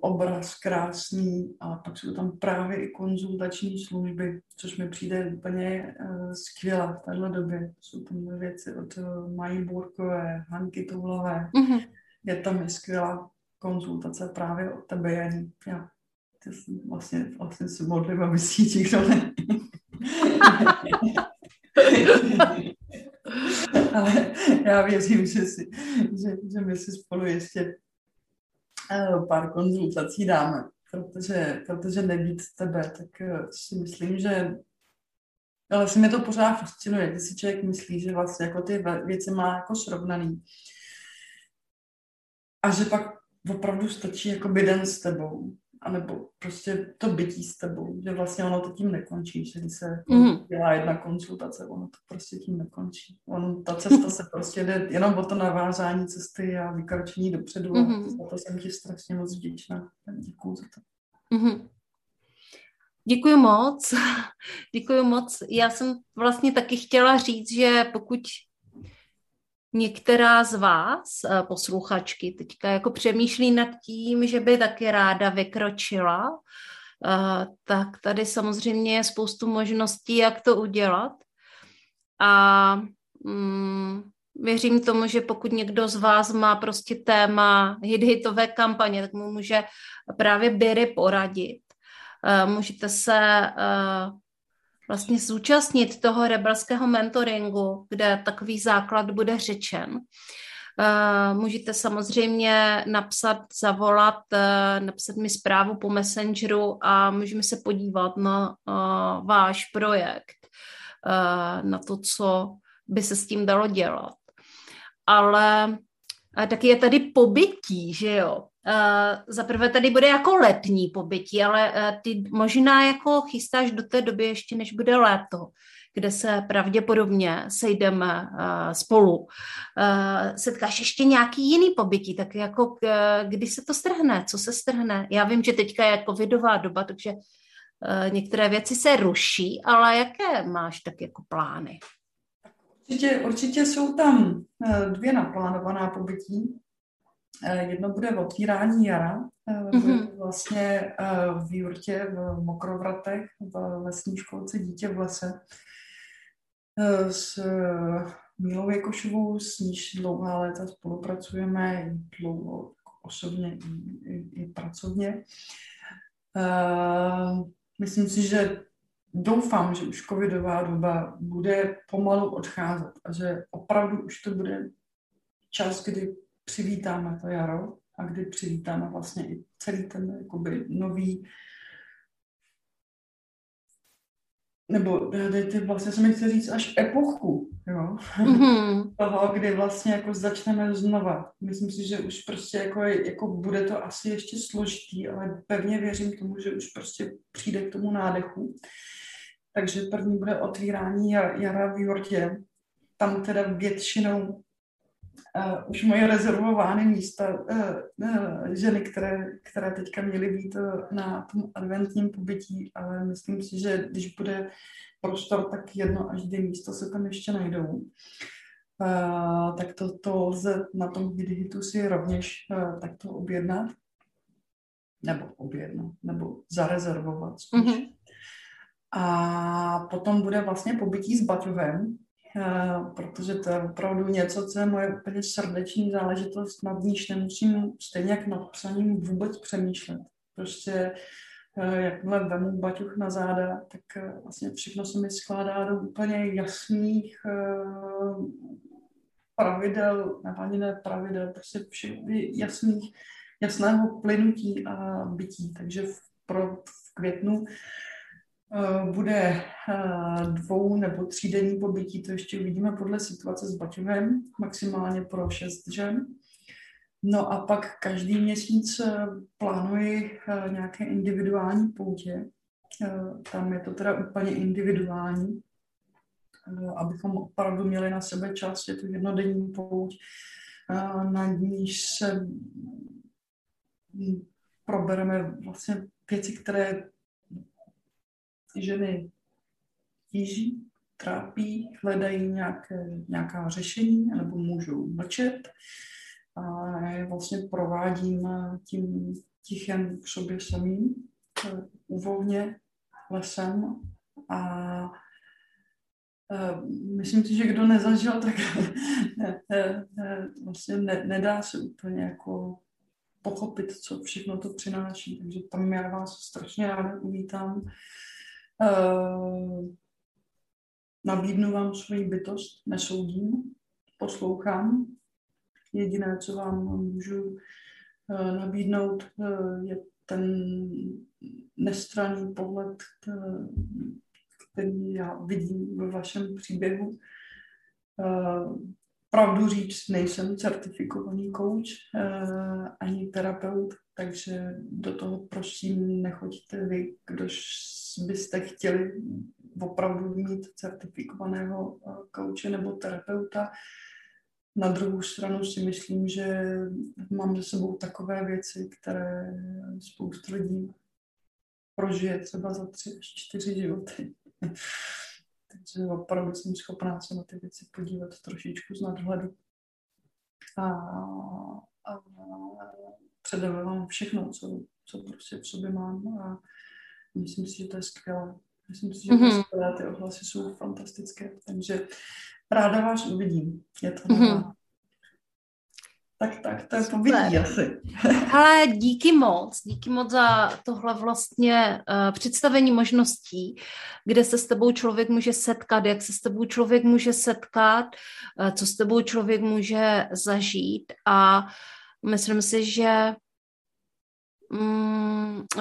obraz krásný a pak jsou tam právě i konzultační služby, což mi přijde úplně uh, skvělé v téhle době. Jsou tam věci od uh, Mají Burkové, Hanky Toulové. Mm-hmm. Je tam i skvělá konzultace právě od tebe, Janí. Já ty vlastně, vlastně se modlím, aby si nikdo ne... Ale já věřím, že, si, že, že my si spolu ještě pár konzultací dáme, protože, protože nebýt tebe, tak uh, si myslím, že ale si mi to pořád fascinuje, když si člověk myslí, že vlastně jako ty věci má jako srovnaný. A že pak opravdu stačí jako den s tebou anebo prostě to bytí s tebou, že vlastně ono to tím nekončí, že když se mm. dělá jedna konsultace, ono to prostě tím nekončí. Ono, ta cesta se prostě jde jenom o to navázání cesty a vykročení dopředu mm-hmm. a za to jsem ti strašně moc vděčná. Děkuju za to. Mm-hmm. Děkuji moc. Děkuji moc. Já jsem vlastně taky chtěla říct, že pokud některá z vás, eh, posluchačky, teďka jako přemýšlí nad tím, že by taky ráda vykročila, eh, tak tady samozřejmě je spoustu možností, jak to udělat. A mm, věřím tomu, že pokud někdo z vás má prostě téma hit-hitové kampaně, tak mu může právě Biry poradit. Eh, můžete se vlastně zúčastnit toho rebelského mentoringu, kde takový základ bude řečen. Uh, můžete samozřejmě napsat, zavolat, uh, napsat mi zprávu po Messengeru a můžeme se podívat na uh, váš projekt, na to, co by se s tím dalo dělat. Ale taky je tady pobytí, že jo? Uh, za prvé tady bude jako letní pobytí, ale uh, ty možná jako chystáš do té doby ještě, než bude léto, kde se pravděpodobně sejdeme uh, spolu. Setkáš ještě nějaký jiný pobytí, tak jako kdy se to strhne, co se strhne? Já vím, že teďka je covidová doba, takže některé věci se ruší, ale jaké máš tak jako plány? Určitě, určitě jsou tam dvě naplánovaná pobytí. Eh, jedno bude otvírání jara, mm-hmm. vlastně eh, v Jurtě v Mokrovratech, v lesní školce Dítě v lese s Mílou Jekošovou, s níž dlouhá léta spolupracujeme, dlouho osobně i, i, i pracovně. Myslím si, že doufám, že už covidová doba bude pomalu odcházet a že opravdu už to bude čas, kdy přivítáme to jaro a kdy přivítáme vlastně i celý ten jakoby nový nebo ty vlastně se mi chce říct až epochu, jo, mm-hmm. toho, kdy vlastně jako začneme znova. Myslím si, že už prostě jako, jako bude to asi ještě složitý, ale pevně věřím tomu, že už prostě přijde k tomu nádechu. Takže první bude otvírání jara v Jordě. Tam teda většinou uh, už moje rezervovány místa uh, uh, ženy, které, které teďka měly být uh, na tom adventním pobytí, ale myslím si, že když bude prostor, tak jedno až dvě místa se tam ještě najdou. Uh, tak to, to lze na tom Vidhitu si rovněž uh, takto objednat. nebo objednat, nebo zarezervovat spíš. Mm-hmm. A potom bude vlastně pobytí s baťovem, protože to je opravdu něco, co je moje úplně srdeční záležitost, nad níž nemusím stejně jak nad psaním vůbec přemýšlet. Prostě eh, jakmile vemu baťuch na záda, tak eh, vlastně všechno se mi skládá do úplně jasných pravidel, nebo ani ne pravidel, prostě jasných, jasného plynutí a bytí. Takže v, pro, v květnu bude uh, dvou nebo třídenní pobytí, to ještě uvidíme podle situace s Baťovem, maximálně pro šest žen. No a pak každý měsíc uh, plánuji nějaké individuální poutě. Tam je to teda úplně individuální, Eh, abychom opravdu měli na sebe čas, je to jednodenní pouť, eh, na níž se probereme vlastně věci, které ženy tíží, trápí, hledají nějaké, nějaká řešení, nebo můžou mlčet. A vlastně provádím tím tichem k sobě samým, eh, uvolně, lesem a Eh, myslím si, že kdo nezažil, tak vlastně ne, nedá se úplně jako pochopit, co všechno to přináší. Takže tam já vás strašně ráda uvítám. Nabídnu vám svoji bytost, nesoudím, poslouchám. Jediné, co vám můžu nabídnout, je ten nestranný pohled který já vidím ve vašem příběhu. Pravdu říct, nejsem certifikovaný kouč ani terapeut, takže do toho prosím nechoďte vy, kdož byste chtěli opravdu mít certifikovaného eh, kouče nebo terapeuta. Na druhou stranu si myslím, že mám za sebou takové věci, které spoustu lidí prožije třeba za tři až čtyři životy. Takže opravdu jsem schopná se na ty věci podívat trošičku z nadhledu. A, a předávám vám všechno, co, co prostě v sobě mám a myslím si, že to je skvělé. Myslím si, že to je mhm. skvělé, ty ohlasy jsou fantastické, takže ráda vás uvidím. Je to mm-hmm. Tak, tak, to je pobytí asi. Ale díky moc, díky moc za tohle vlastně uh, představení možností, kde se s tebou člověk může setkat, jak se s tebou člověk může setkat, uh, co s tebou člověk může zažít a myslím si, že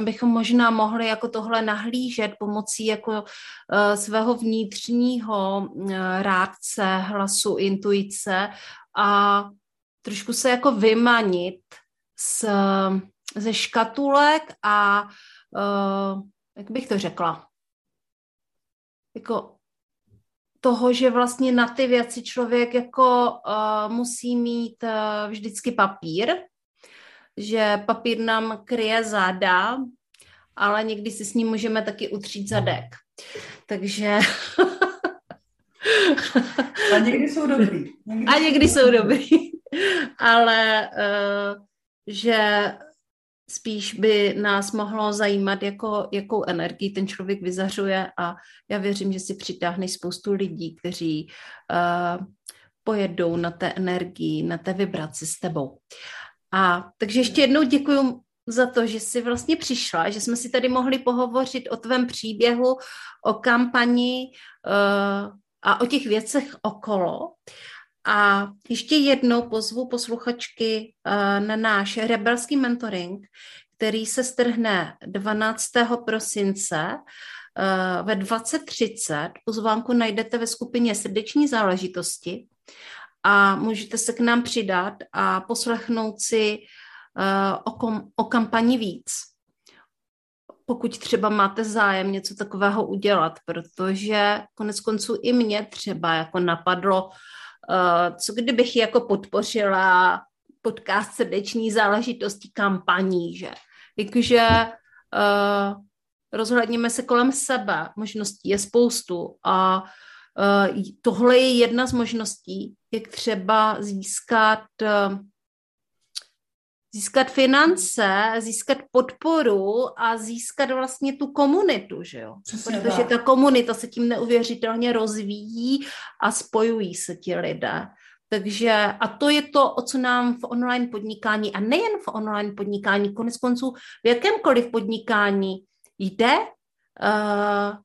bychom možná mohli jako tohle nahlížet pomocí jako uh, svého vnitřního uh, rádce, hlasu, intuice a trošku se jako vymanit z, ze škatulek a uh, jak bych to řekla, jako toho, že vlastně na ty věci člověk jako uh, musí mít uh, vždycky papír, že papír nám kryje záda, ale někdy si s ním můžeme taky utřít zadek. Takže... A někdy jsou dobrý. Někdy a někdy jsou dobrý. ale uh, že spíš by nás mohlo zajímat, jako, jakou energii ten člověk vyzařuje a já věřím, že si přitáhne spoustu lidí, kteří uh, pojedou na té energii, na té vibraci s tebou. A takže ještě jednou děkuji za to, že jsi vlastně přišla, že jsme si tady mohli pohovořit o tvém příběhu, o kampani uh, a o těch věcech okolo. A ještě jednou pozvu posluchačky eh, na náš rebelský mentoring, který se strhne 12. prosince eh, ve 20.30. Pozvánku najdete ve skupině Srdeční záležitosti a můžete se k nám přidat a poslechnout si eh, o, kom, o kampani víc. Pokud třeba máte zájem něco takového udělat, protože konec konců i mě třeba jako napadlo, Uh, co kdybych jako podpořila podcast srdeční záležitosti kampaní, že? Jakože uh, rozhledněme se kolem sebe, možností je spoustu a uh, tohle je jedna z možností, jak třeba získat uh, získat finance, získat podporu a získat vlastně tu komunitu, že jo? Přesně Protože tak. ta komunita se tím neuvěřitelně rozvíjí a spojují se ti lidé. Takže a to je to, o co nám v online podnikání a nejen v online podnikání, konec konců v jakémkoliv podnikání jde uh,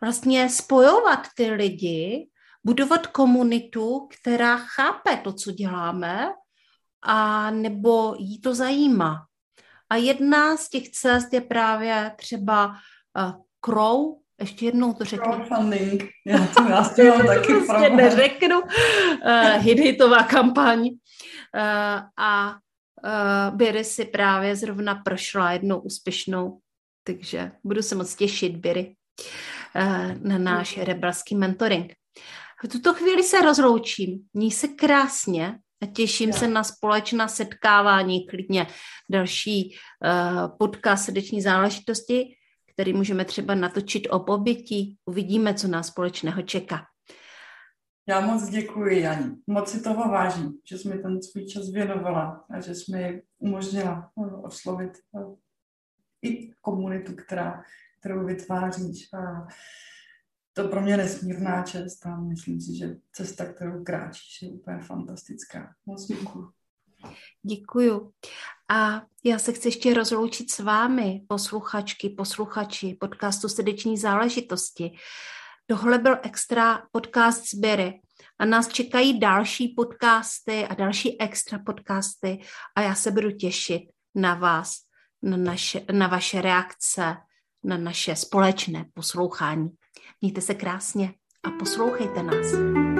vlastně spojovat ty lidi, budovat komunitu, která chápe to, co děláme, a nebo jí to zajímá. A jedna z těch cest je právě třeba uh, Crow, ještě jednou to řeknu. Crowdfunding. Já to, já mám taky prostě neřeknu. Uh, hit-hitová kampaň. Uh, a uh, Biry si právě zrovna prošla jednou úspěšnou, takže budu se moc těšit, Biry, uh, na náš rebelský mentoring. V tuto chvíli se rozloučím. Ní se krásně a těším se na společná setkávání, klidně další uh, podcast srdeční záležitosti, který můžeme třeba natočit o pobytí. Uvidíme, co nás společného čeká. Já moc děkuji, Jani. Moc si toho vážím, že jsi mi ten svůj čas věnovala a že jsi mi umožnila eh, oslovit eh, i komunitu, která, kterou vytváříš. A to pro mě nesmírná čest a myslím si, že cesta, kterou kráčíš, je úplně fantastická. Moc děkuji. Děkuju. A já se chci ještě rozloučit s vámi, posluchačky, posluchači podcastu Srdeční záležitosti. Tohle byl extra podcast sběry a nás čekají další podcasty a další extra podcasty a já se budu těšit na vás, na, naše, na vaše reakce, na naše společné poslouchání. Mějte se krásně a poslouchejte nás.